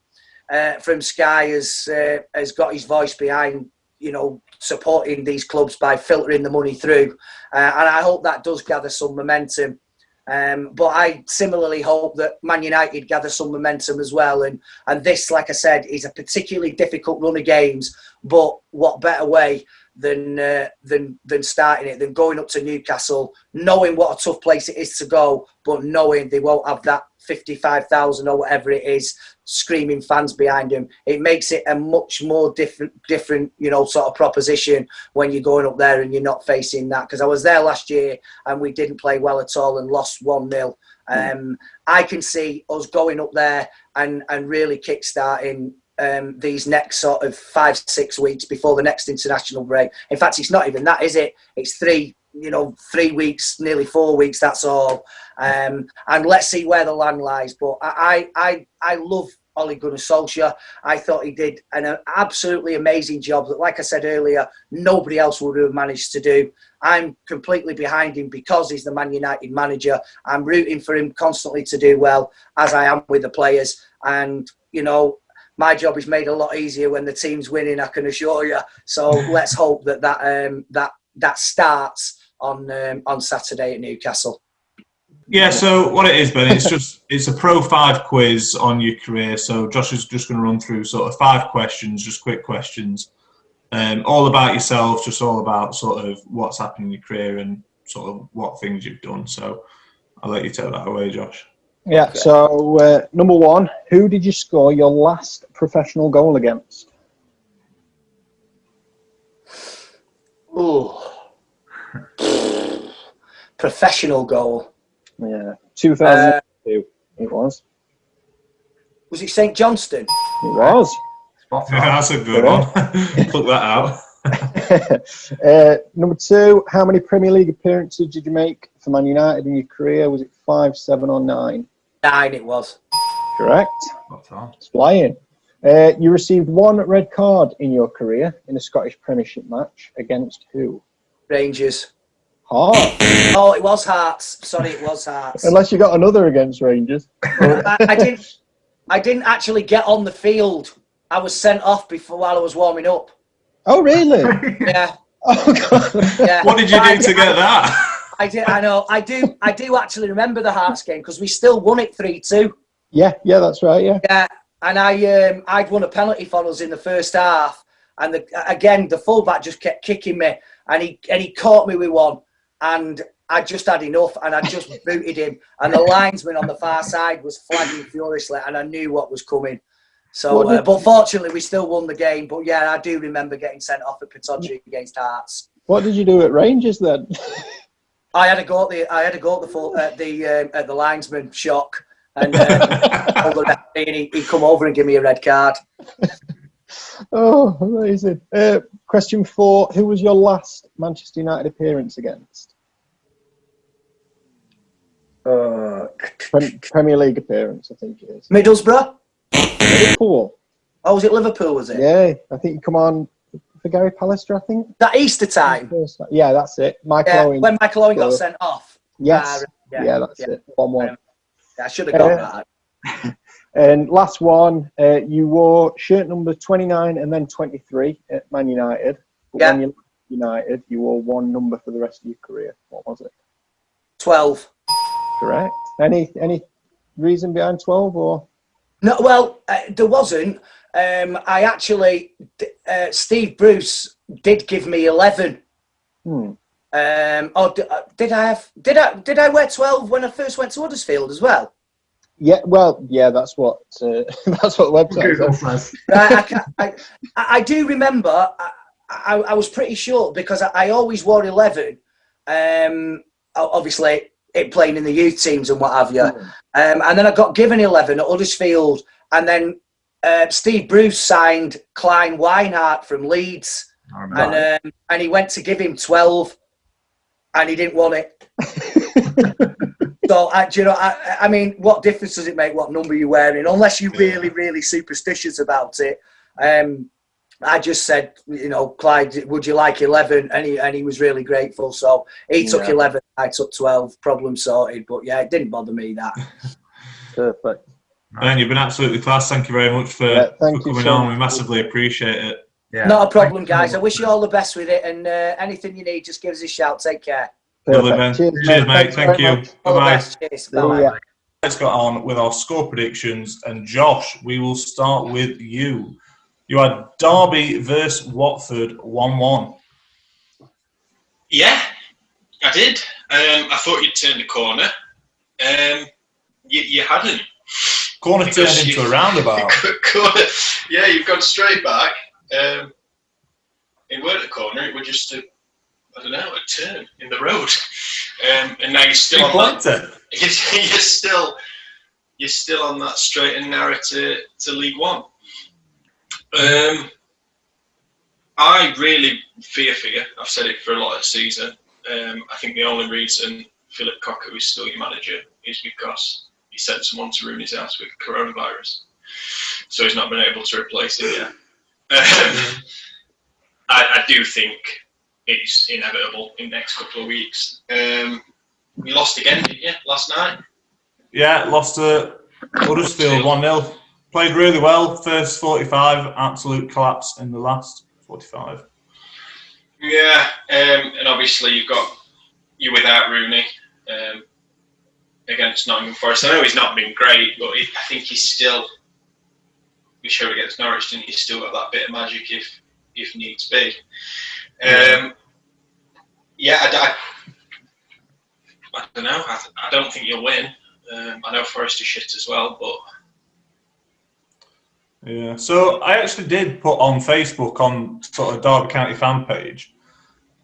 uh, from Sky has uh, has got his voice behind, you know, supporting these clubs by filtering the money through. Uh, and I hope that does gather some momentum. Um, but I similarly hope that Man United gather some momentum as well. And and this, like I said, is a particularly difficult run of games. But what better way than uh, than than starting it than going up to Newcastle, knowing what a tough place it is to go, but knowing they won't have that fifty-five thousand or whatever it is screaming fans behind him. It makes it a much more different different you know sort of proposition when you're going up there and you're not facing that. Because I was there last year and we didn't play well at all and lost one 0 um, I can see us going up there and and really kick-starting um, these next sort of five six weeks before the next international break. In fact, it's not even that, is it? It's three you know three weeks, nearly four weeks. That's all. Um, and let's see where the land lies. But I I I love. Ole Gunnar Solskjaer. I thought he did an absolutely amazing job that, like I said earlier, nobody else would have managed to do. I'm completely behind him because he's the Man United manager. I'm rooting for him constantly to do well, as I am with the players. And, you know, my job is made a lot easier when the team's winning. I can assure you. So [laughs] let's hope that that um, that that starts on um, on Saturday at Newcastle. Yeah, so what it is, Ben, it's just [laughs] it's a Pro Five quiz on your career. So Josh is just going to run through sort of five questions, just quick questions, um, all about yourself, just all about sort of what's happened in your career and sort of what things you've done. So I'll let you take that away, Josh. Yeah. So uh, number one, who did you score your last professional goal against? Ooh. [laughs] Professional goal. Yeah, 2002. it was. Was it St Johnstone? It was. Spot. [laughs] That's a good one. [laughs] Pluck that out. [laughs] uh, number two, how many Premier League appearances did you make for Man United in your career? Was it five, seven, or nine? Nine, it was. Correct. Spot on. It's flying. Uh, you received one red card in your career in a Scottish Premiership match against who? Rangers. Heart. Oh, it was Hearts. Sorry, it was Hearts. Unless you got another against Rangers. I, I didn't. I didn't actually get on the field. I was sent off before while I was warming up. Oh, really? [laughs] Yeah, [laughs] oh, God. yeah. What did you But I do to did- get that? [laughs] I did. I know. I do. I do actually remember the Hearts game because we still won it three two. Yeah, yeah, that's right. Yeah. Yeah, and I um, I'd won a penalty for us in the first half, and the, again the fullback just kept kicking me, and he and he caught me with one, and I just had enough, and I just [laughs] booted him, and the linesman on the far side was flagging furiously, and I knew what was coming. So, uh, but fortunately, we still won the game. But yeah, I do remember getting sent off at Pittodrie against Hearts. What did you do at Rangers then? [laughs] I had a go at the I had a go at the full, at the um, at the linesman shock, and, um, referee, and he, he come over and give me a red card. Oh, amazing. Uh, question four: Who was your last Manchester United appearance against? Uh, Prem- Premier League appearance, I think it is. Middlesbrough. Liverpool. Oh, was it Liverpool? Was it Yeah, I think you come on for Gary Pallister. I think. that Easter time? Yeah, that's it. Michael Yeah, Owen. when Michael Owen got sent off. yes. Ah, yeah, that's it. One one. Yeah, I should have got Uh, that. And last one, uh, you wore shirt number 29 and then 23 at Man United. Yeah. when you left United, you wore one number for the rest of your career. What was it? Twelve. Correct. Any any reason behind 12 or? No, well, uh, there wasn't. Um, I actually, uh, Steve Bruce did give me eleven. Hmm. Um, d- uh, did I have? Did I? Did I wear twelve when I first went to Huddersfield as well? Yeah, well, yeah, that's what uh, [laughs] that's what the website Google says. says. [laughs] I, I, I I do remember. I, I, I was pretty sure because I, I always wore eleven. Um, obviously, it playing in the youth teams and what have you. Um, and then I got given eleven at Huddersfield, and then uh, Steve Bruce signed Clyde Wijnhard from Leeds, and um, and he went to give him twelve, and he didn't want it. [laughs] so, I, do you know, I, I mean, what difference does it make what number you're wearing, unless you're really, really superstitious about it? Um, I just said, you know, Clyde, would you like 11? And he, and he was really grateful. So he took Yeah. 11, I took 12, problem sorted. But yeah, it didn't bother me that. [laughs] Perfect. Ben, you've been absolutely class. Thank you very much for, Yeah, thank for coming so on. We massively appreciate it. yeah. Not a problem, guys. I wish you all the best with it. And uh, anything you need, just give us a shout. Take care. Lovely, Perfect. Ben. Cheers, Cheers, mate. mate. Thanks Thank you. much. All the Bye bye. best. Cheers. See Bye-bye. ya. Let's go on with our score predictions. And Josh, we will start with you. You had Derby versus Watford 1 1. Yeah, I did. Um, I thought you'd turned the corner. Um, you, you hadn't. Corner Because turned into a roundabout. [laughs] corner. Yeah, you've gone straight back. Um, it weren't a corner. It was just a, I don't know, a turn in the road. Um, and now you're still on that. [laughs] You're, you're still, you're still on that straight and narrow to, to League One. Um, I really fear for you. I've said it for a lot of the season. Um, I think the only reason Philip Cocker is still your manager is because he sent someone to ruin his house with coronavirus. So he's not been able to replace him yet. Um, [laughs] I, I do think it's inevitable in the next couple of weeks. Um, you lost again, didn't you, last night? Yeah, lost to Huddersfield 1 0. Played really well. First 45, absolute collapse in the last 45. Yeah, um, and obviously you've got you without Rooney um, against Nottingham Forest. I know he's not been great, but he, I think he's still. He showed against Norwich, didn't he? He's still got that bit of magic if if needs be. Um, yeah, I, I, I don't know. I, I don't think you'll win. Um, I know Forest is shit as well, but Yeah, so I actually did put on Facebook on sort of Derby County fan page.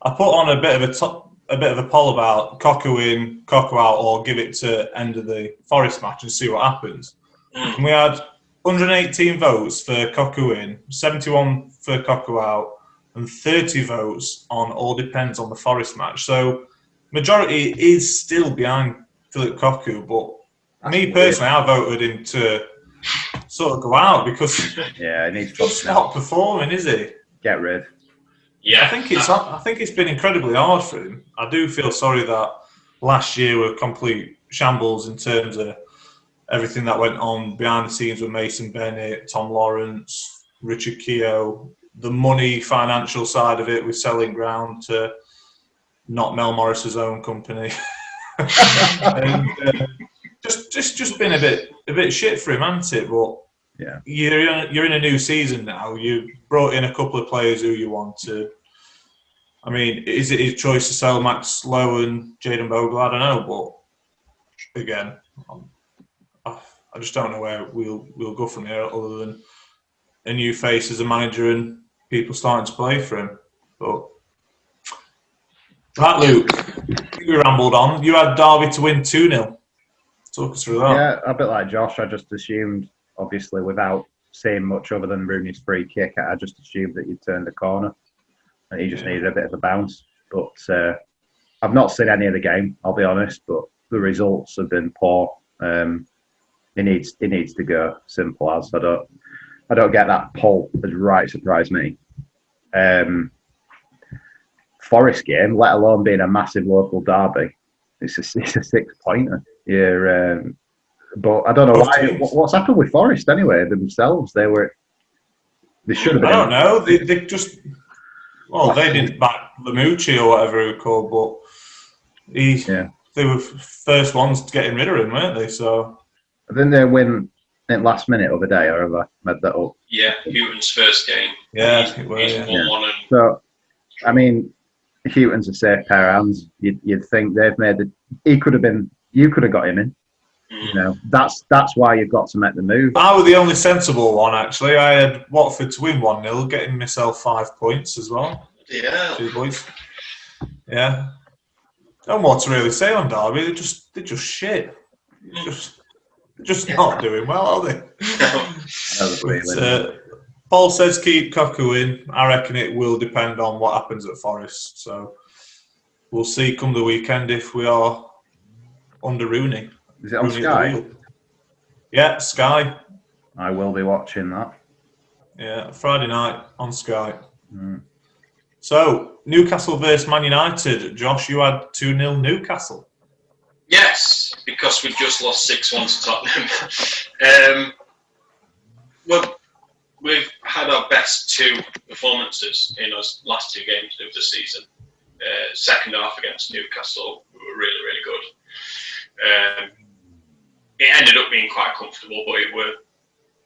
I put on a bit of a top, a bit of a poll about Cocker in, Cocker out, or give it to end of the Forest match and see what happens. Mm. And we had 118 votes for Cocker in, 71 for Cocker out, and 30 votes on all depends on the Forest match. So majority is still behind Philip Cocker, but me personally, I voted him to sort of go out because [laughs] Yeah, it needs just to not performing, is he? get rid. yeah, I think it's I think it's been incredibly hard for him. I do feel sorry that last year were complete shambles in terms of everything that went on behind the scenes with Mason Bennett, Tom Lawrence, Richard Keogh, the money financial side of it with selling ground to not Mel Morris's own company. [laughs] and, uh, just just just been a bit a bit shit for him, hasn't it? But Yeah. you're in, you're in a new season now. You brought in a couple of players who you wanted. I mean, is it his choice to sell Max Lowe and Jaden Bogle? I don't know, but again, um, I, I just don't know where we'll we'll go from here other than a new face as a manager and people starting to play for him. But that Luke, you rambled on. You had Derby to win two 0 Talk us through that. Yeah, a bit like Josh. I just assumed, obviously, without saying much other than Rooney's free kick, I just assumed that you'd turned the corner, and he just Yeah. needed a bit of a bounce. But uh, I've not seen any of the game. I'll be honest, but the results have been poor. Um, he needs he needs to go. Simple as I don't I don't get that poll. Has right surprised me. Um, Forest game, let alone being a massive local derby, it's a, it's a six pointer. Yeah, um, but I don't know Both why. teams. What's happened with Forest anyway? Themselves, they were. They should have I don't know. They, they just well, they didn't back Lamouchi or whatever he was called, but he Yeah. they were first ones getting rid of him, weren't they? So Didn't they win at last minute of the day, or have I made that up? yeah, Hughton's first game. yeah, he's, it were, he's yeah. won So, I mean, Hughton's a safe pair of hands. You'd, you'd think they've made the. He could have been. You could have got him in. mm, You know, that's that's why you've got to make the move. I was the only sensible one actually. I had Watford to win one 0 getting myself five points as well. yeah. Two boys. Yeah. No more to really say on Derby. They're just they're just shit. Just they're just not doing well, are they? I But, uh, Paul says keep Cocker in. I reckon it will depend on what happens at Forest. So we'll see come the weekend if we are under Rooney. Is it on Rooney Sky? Yeah, Sky. I will be watching that. Yeah, Friday night on Sky. Mm. So Newcastle versus Man United. Josh, you had two 0 Newcastle. Yes, because we just lost 6 1 to Tottenham. [laughs] um, well, we've had our best two performances in our last two games of the season. Uh, second half against Newcastle, we were really, really good. Um, it ended up being quite comfortable, but it were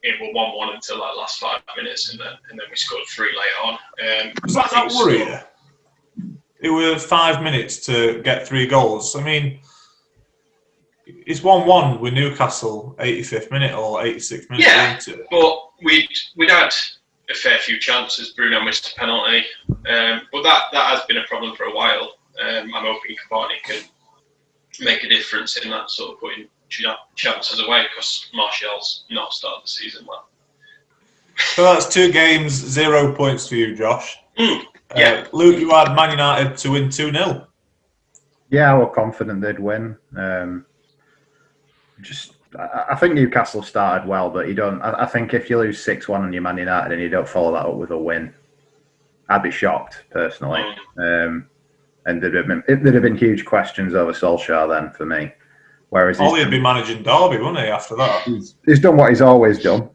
it were one one until that last five minutes, and then and then we scored three later on. Um, Does that not worry? It were five minutes to get three goals. I mean, it's one-one with Newcastle, 85th minute or 86th minute. Yeah. isn't? But we'd we'd had a fair few chances. Bruno missed a penalty, um, but that that has been a problem for a while. Um, I'm hoping Cavani can make a difference in that sort of putting ch- chances away because Martial's not started the season well. So that's two games, zero points for you, Josh. Mm, Uh, yeah. Luke, you had Man United to win 2 0. Yeah, I was confident they'd win. Um, just, I, think Newcastle started well, but you don't. I, think if you lose six one on your Man United and you don't follow that up with a win, I'd be shocked personally. Um, and there'd have been there'd have been huge questions over Solskjaer then for me. Whereas Ollie had been managing Derby, wouldn't he, after that? he's, he's done what he's always done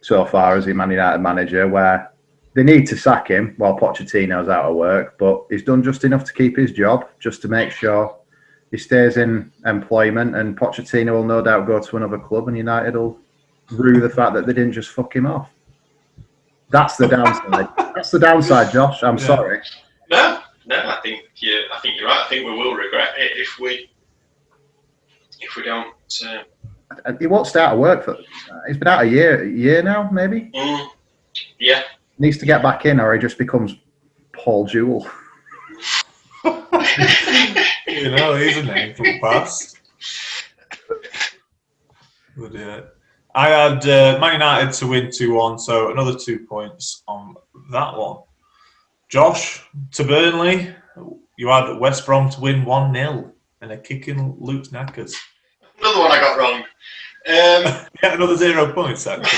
so far as a Man United manager, where they need to sack him while Pochettino's out of work, but he's done just enough to keep his job, just to make sure he stays in employment. And Pochettino will no doubt go to another club, and United will rue the fact that they didn't just fuck him off. That's the downside. That's the downside, Josh. I'm Yeah. sorry. No, no, I think you. I think you're right. I think we will regret it if we if we don't. Uh, He won't start to work for. He's been out a year, a year now, maybe. mm, yeah, Needs to get back in, or he just becomes Paul Jewell. [laughs] You know, he's a name from the past. But, yeah. I had uh, Man United to win 2 1, so another two points on that one. Josh, to Burnley, you had West Brom to win 1 0 and a kick in Luke's knackers. another one I got wrong. [laughs] Um, Yeah, another zero points, actually.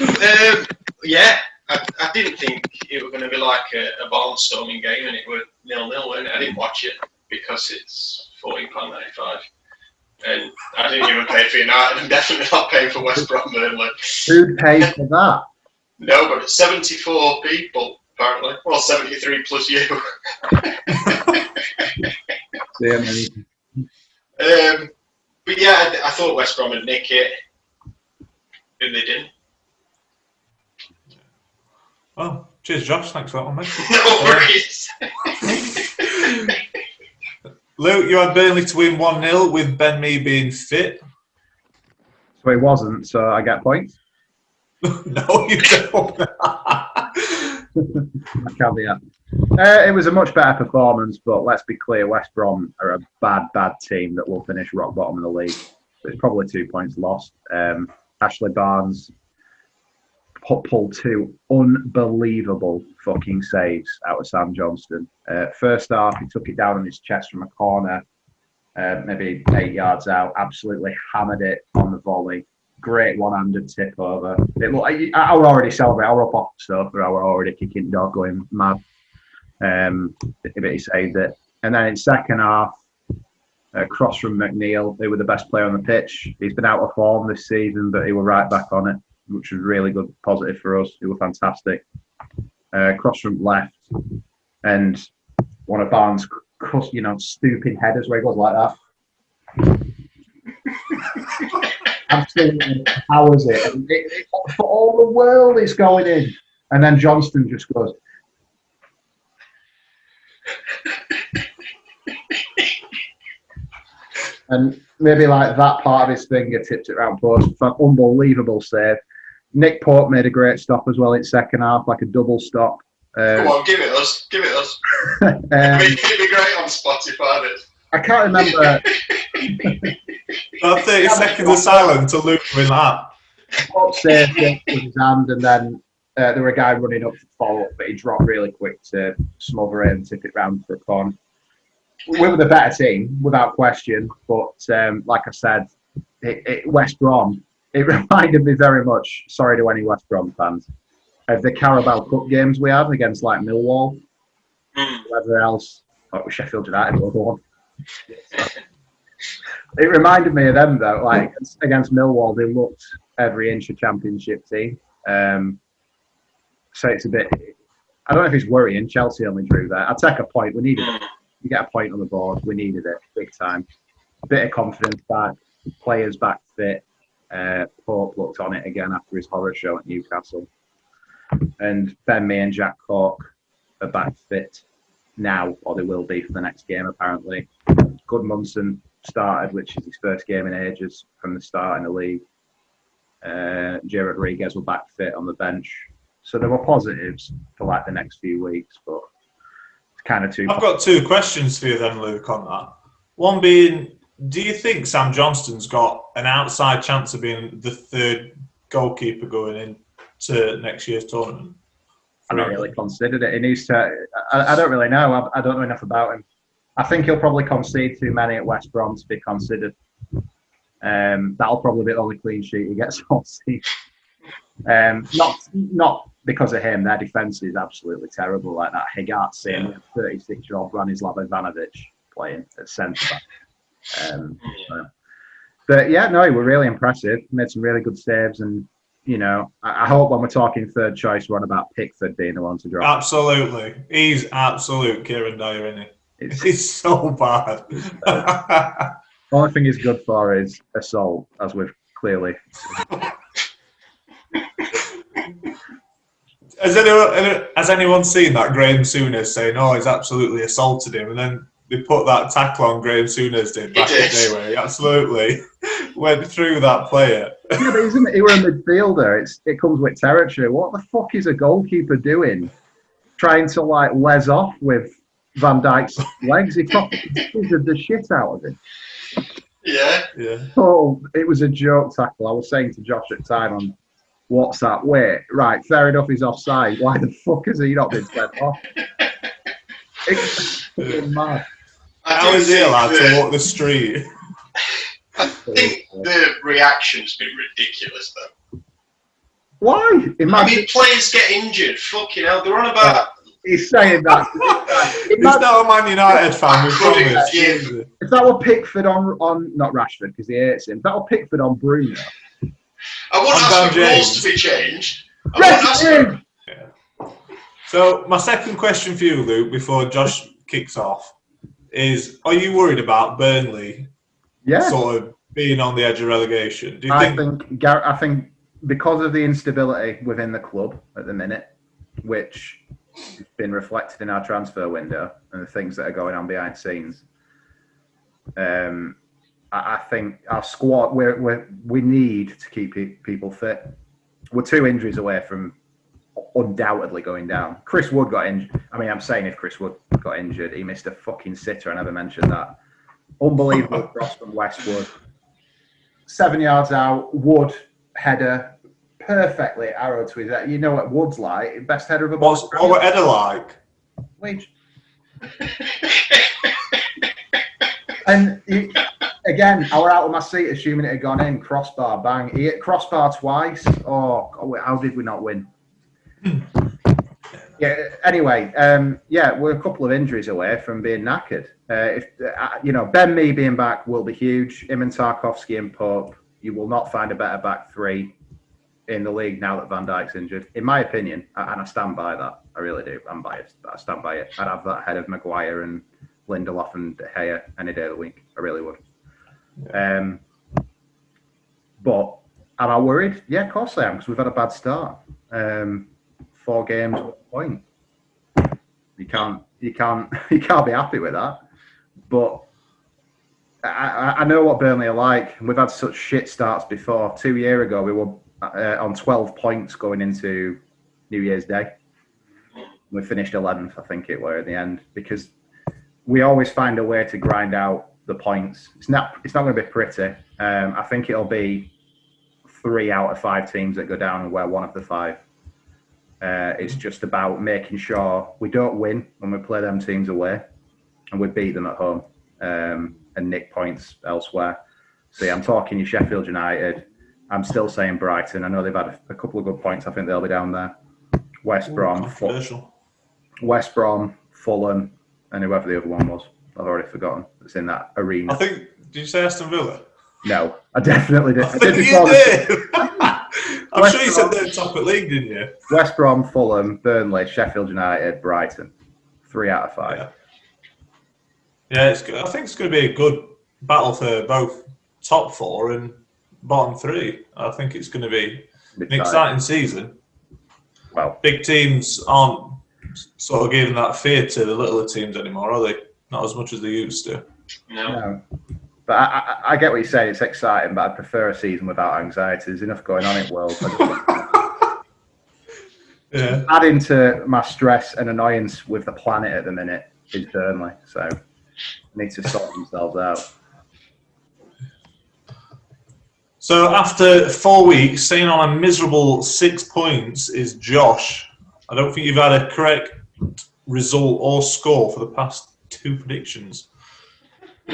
[laughs] um, yeah, I, I didn't think it was going to be like a, a barnstorming game, and it was nil nil. And I didn't watch it because it's fourteen pound ninety five, and I didn't even pay for United. I'm [laughs] definitely not paying for West Brom Burnley. Who'd pay for that? [laughs] No, but it's seventy four people apparently. Well, seventy three plus you. [laughs] Um, but yeah, I, I thought West Brom would nick it, and they didn't. Oh, cheers, Josh. Thanks for that one, mate. [laughs] No worries. [laughs] Luke, you had Burnley to win 1 0 with Ben Mee being fit. So he wasn't, so I get points. [laughs] no, you don't. Caveat. Uh, it was a much better performance, but let's be clear: West Brom are a bad, bad team that will finish rock bottom of the league. It's probably two points lost. Um, Ashley Barnes pulled two unbelievable fucking saves out of Sam Johnstone. Uh, first half, he took it down on his chest from a corner, uh, maybe eight yards out. Absolutely hammered it on the volley. Great one-handed tip over. It looked, I, I were already celebrating. I were up off the sofa. I were already kicking dog, going mad. Um, but he saved it. And then in second half, uh, cross from McNeil, who were the best player on the pitch. He's been out of form this season, but he were right back on it, which was really good, positive for us. He were fantastic. Uh, cross from left, and one of Barnes' cross, you know, stupid headers where he goes like that. [laughs] Absolutely powers it. It, it. For all the world, it's going in. And then Johnstone just goes, and maybe like that part of his finger tipped it round post. Unbelievable save. Nick Pope made a great stop as well in second half, like a double stop. Come Uh, on, give it us. Give it us. [laughs] um, It'd be, it'd be great on Spotify. This. I can't remember. About 30 seconds of silence to Luke doing that. Pope saved it with his hand, and then uh, there were a guy running up to follow up, but he dropped really quick to smother it and tip it round for a corner. We were the better team, without question. But um, like I said, it, it, West Brom, it [laughs] reminded me very much, sorry to any West Brom fans, of the Carabao Cup games we had against like Millwall, Mm. whoever else, oh, Sheffield United, the other one. [laughs] It reminded me of them though. Like against Millwall, they looked every inch a championship team. Um, so it's a bit. I don't know if it's worrying. Chelsea only drew there. I'd take a point. We needed Mm. you get a point on the board. We needed it big time. bit of confidence back, players back fit. Uh, Pope looked on it again after his horror show at Newcastle. And Ben Mee and Jack Cork are back fit now, or they will be for the next game apparently. Gudmundsson started, which is his first game in ages from the start in the league. Uh, Jay Rodriguez were back fit on the bench. So there were positives for like the next few weeks, but it's kind of too I've got two questions for you then, Luke, on that. One being, do you think Sam Johnstone's got an outside chance of being the third goalkeeper going into next year's tournament? I've not really considered it. He needs to. I, I don't really know. I, I don't know enough about him. I think he'll probably concede too many at West Brom to be considered. Um, that'll probably be the only clean sheet he gets [laughs] all season. Um, not not because of him. Their defence is absolutely terrible. Like that Higart scene, 36 year old Branislav Ivanovic playing at centre back. Um, Yeah. but yeah, no, he were really impressive. Made some really good saves, and you know, I, I hope when we're talking third choice, we're on about Pickford being the one to drop. Absolutely. He's absolute Kieran Dyer, isn't It's, he? [laughs] He's so bad. [laughs] only thing he's good for is assault, as we've clearly. has, anyone, has anyone seen that Graham Souness saying, oh, he's absolutely assaulted him? And then they put that tackle on Graham Souness did back in the day where he absolutely [laughs] went through that player. Yeah, but isn't he were a midfielder? It's it comes with territory. What the fuck is a goalkeeper doing? Trying to like les off with Van Dijk's [laughs] legs. He fucking scissored the shit out of him. Yeah. Yeah. Oh, it was a joke tackle. I was saying to Josh at the time on WhatsApp, wait, right, fair enough, he's offside. Why the fuck has he not been sent off? [laughs] It's fucking mad. I How do is he think allowed that- to walk the street? [laughs] I think the reaction's been ridiculous, though. Why? I mean, players get injured. Fucking hell, they're on about. he's saying that. [laughs] He's not a Man United fan, we If that were Pickford on on not Rashford because he hates him, if that were Pickford on Bruno. I wouldn't ask for rules to be changed. I wouldn't ask Yes, for. So my second question for you, Luke, before Josh kicks off, is: Are you worried about Burnley yeah. sort of being on the edge of relegation? Do you I think? think I think because of the instability within the club at the minute, which has been reflected in our transfer window and the things that are going on behind scenes, um, I, I think our squad we're, we're, we need to keep people fit. We're two injuries away from undoubtedly going down. Chris Wood got injured. I mean, I'm saying if Chris Wood got injured, he missed a fucking sitter. I never mentioned that. Unbelievable cross from Westwood seven yards out, Wood header, perfectly arrowed to his head. You know what Wood's like, best header of a What's ball. what were Edda like? Wage. And you, again, I were out of my seat assuming it had gone in. Crossbar, bang. He hit crossbar twice. Oh, how did we not win? [clears throat] yeah. Anyway, um, yeah, we're a couple of injuries away from being knackered. Uh, if uh, you know Ben Mee being back will be huge. Him and Tarkowski and Pope. You will not find a better back three in the league now that Van Dijk's injured, in my opinion, and I stand by that. I really do. I'm biased, but I stand by it. I'd have that ahead of Maguire and Lindelof and De Gea any day of the week. I really would. Um, but am I worried? Yeah, of course I am, because we've had a bad start. Um, four games, point. You can't, you can't, [laughs] you can't be happy with that. But I, I- know what Burnley are like. We've had such shit starts before. Two year ago, we were uh, on 12 points going into New Year's Day. We finished 11th, I think it were at the end, because we always find a way to grind out the points. It's not, it's not going to be pretty. Um, I think it'll be three out of five teams that go down and we're one of the five. Uh, it's just about making sure we don't win when we play them teams away and we beat them at home um, and nick points elsewhere. See, I'm talking you Sheffield United. I'm still saying Brighton. I know they've had a, a couple of good points. I think they'll be down there. West Brom, Fu- Controversial. West Brom, Fulham, and whoever the other one was. I've already forgotten. It's in that arena. I think. Did you say Aston Villa? No, I definitely did. I [laughs] I did think before you the- did. I'm West sure you said Brom. they're top of the league, didn't you? West Brom, Fulham, Burnley, Sheffield United, Brighton. Three out of five. Yeah. Yeah, it's good. I think it's going to be a good battle for both top four and bottom three. I think it's going to be an exciting season. Well, Big teams aren't sort of giving that fear to the littler teams anymore, are they? Not as much as they used to. No. no. But I, I, I get what you're saying. It's exciting, but I prefer a season without anxiety. There's enough going on in the World. [laughs] Yeah. Adding to my stress and annoyance with the planet at the minute is Burnley. So need to sort themselves out. So after four weeks, staying on a miserable six points is Josh. I don't think you've had a correct result or score for the past two predictions.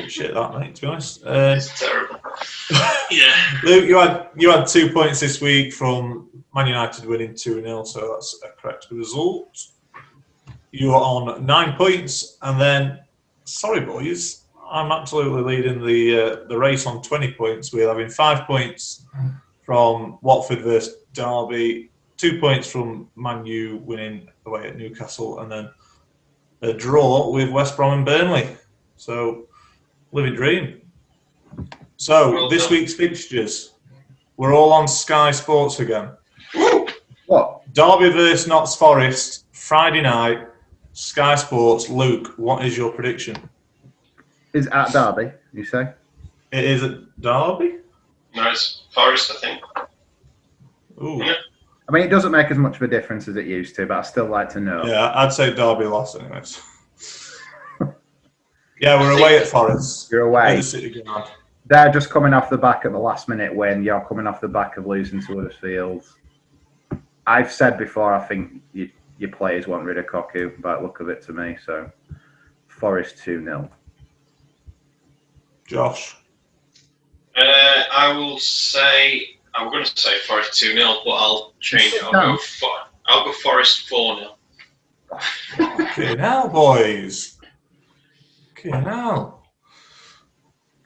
Shit, that mate. To be honest, uh, It's terrible. [laughs] yeah. Luke, you had you had two points this week from Man United winning two 0 so that's a correct result. You are on nine points, and then sorry boys, I'm absolutely leading the uh, the race on twenty points. We're having five points from Watford versus Derby, two points from Man U winning away at Newcastle, and then a draw with West Brom and Burnley. So living dream. So Well this done. week's fixtures, we're all on Sky Sports again. What? Derby versus Notts Forest, Friday night, Sky Sports. Luke, what is your prediction? Is at Derby, you say? It is at Derby? No, it's Forest, I think. Ooh. Yeah. I mean, it doesn't make as much of a difference as it used to, but I still like to know. Yeah, I'd say Derby lost anyways. [laughs] yeah, we're away at Forest. You're At away. the City Ground. They're just coming off the back at the last minute when You're coming off the back of losing to Huddersfield. I've said before, I think you, your players want rid of Cocu, by the look of it to me. So, Forest 2 0. Josh. Uh, I will say, I'm going to say Forest 2 0, but I'll change it. I'll go, for, I'll go Forest 4 0. Okay, now, boys. Okay, now.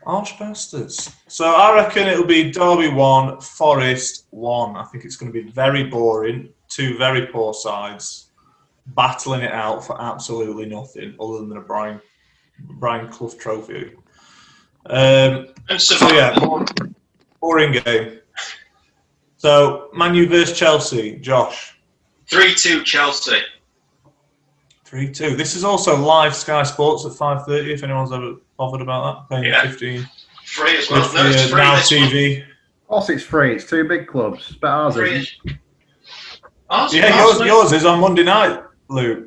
Arch bastards. So I reckon it'll be Derby 1, Forest 1. I think it's going to be very boring. Two very poor sides battling it out for absolutely nothing other than a Brian, Brian Clough trophy. Um, And so yeah, boring, boring game. So Manu versus Chelsea, Josh. 3 2 Chelsea. Three two. This is also live Sky Sports at five thirty. If anyone's ever bothered about that, paying Yeah. fifteen. Free as With well. No, it's the free. Now this one. TV. Of course, it's free. It's two big clubs, but ours Free. isn't. Ours- Yeah, ours, yours, yours is on Monday night, Luke.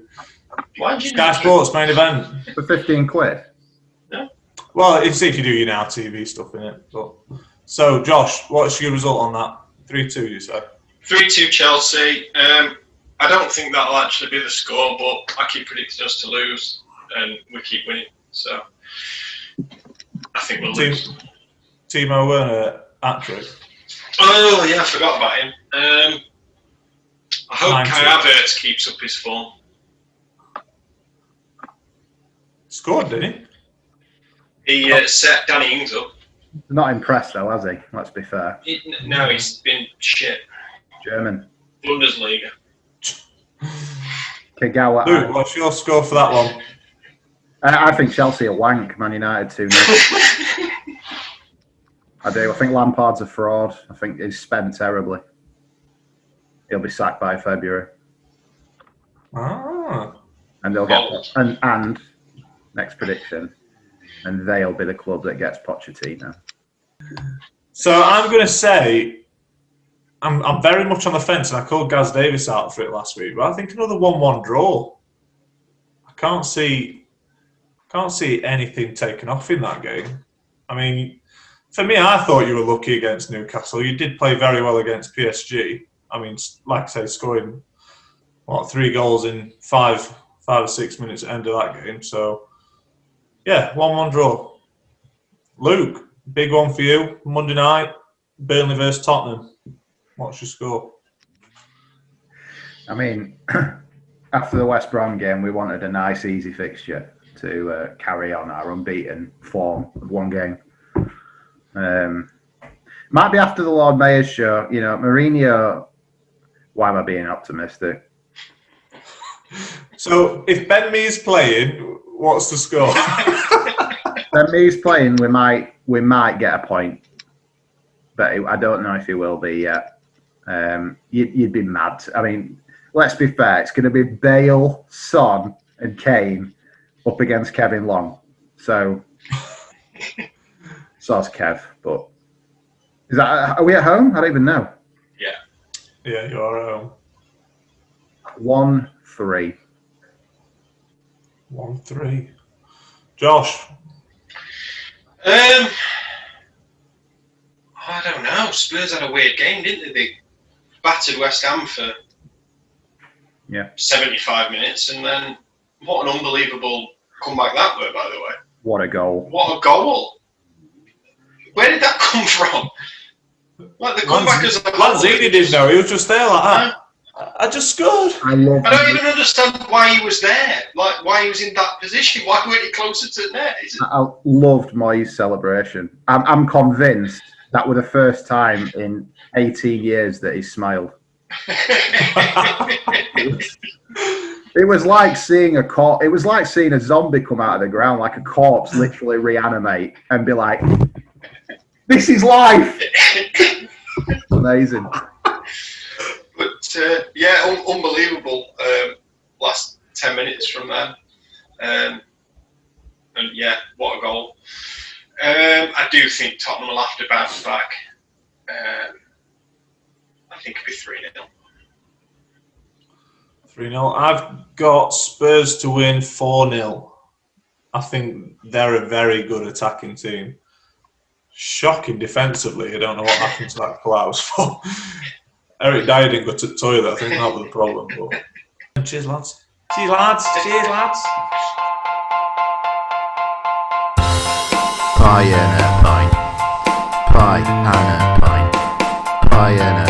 Why did you Sky Sports main event. For 15 quid. Yeah. Well, it's if you do your Now TV stuff in it. But so, Josh, what's your result on that? Three two, you say? 3 2 Chelsea. Um, I don't think that'll actually be the score, but I keep predicting us to lose, and we keep winning. So I think we'll Team, lose. Timo Werner hat trick. Oh, yeah, I forgot about him. Um, I hope Nine Kai. Havertz keeps up his form. Scored, didn't he? He uh, set Danny Ings up. Not impressed, though, has he? Let's be fair. He, no, he's been shit. German. Bundesliga. Kagawa. Luke, what's your score for that one? I, I think Chelsea are wank. Man United 2 0. [laughs] I do. I think Lampard's a fraud. I think he's spent terribly. He'll be sacked by February. Ah, And they'll get. Oh. And, and, next prediction, and they'll be the club that gets Pochettino. So I'm going to say I'm, I'm very much on the fence, and I called Gaz Davis out for it last week. But I think another one-one draw. I can't see, can't see anything taken off in that game. I mean, for me, I thought you were lucky against Newcastle. You did play very well against PSG. I mean, like I say, scoring what three goals in five, five or six minutes at the end of that game. So, yeah, one-one draw. Luke, big one for you Monday night. Burnley versus Tottenham. What's your score? I mean, [clears throat] after the West Brom game, we wanted a nice, easy fixture to uh, carry on our unbeaten form of one game. Um, Might be after the Lord Mayor's show. You know, Mourinho. Why am I being optimistic? So if Ben Mee's playing, what's the score? [laughs] When Mee's playing, we might we might get a point, but I don't know if he will be yet. Um, you'd, you'd be mad. I mean, let's be fair. It's going to be Bale, Son, and Kane up against Kevin Long. So, [laughs] so's Kev. But is that are we at home? I don't even know. Yeah, yeah, you're at home. One three. One three. Josh. Um, I don't know. Spurs had a weird game, didn't they? They battered West Ham for Yeah. 75 minutes, and then what an unbelievable comeback that were, by the way. What a goal! What a goal! Where did that [laughs] come from? Like the comeback is. Lanzini didn't know. He was just there like that. I- I just scored. I love. I don't even understand why he was there. Like why he was in that position. Why weren't he closer to the net? I loved my celebration. I'm, I'm convinced that was the first time in 18 years that he smiled. It was like seeing a. It was like seeing a zombie come out of the ground, like a corpse literally reanimate and be like, "This is life." Amazing. But uh, yeah, un- unbelievable. Um, last ten minutes from then, um, and yeah, what a goal! Um, I do think Tottenham will have to bounce back. Um, I think it'll be three 0 3 0. I've got Spurs to win 4 0. I think they're a very good attacking team. Shocking defensively. I don't know what happened to that Klaus. [laughs] But Eric Dier didn't go to the toilet. I think that was the problem. But cheers, lads. Cheers, lads. Cheers, lads. Pie and a pint. Pie and a pint. Pie and a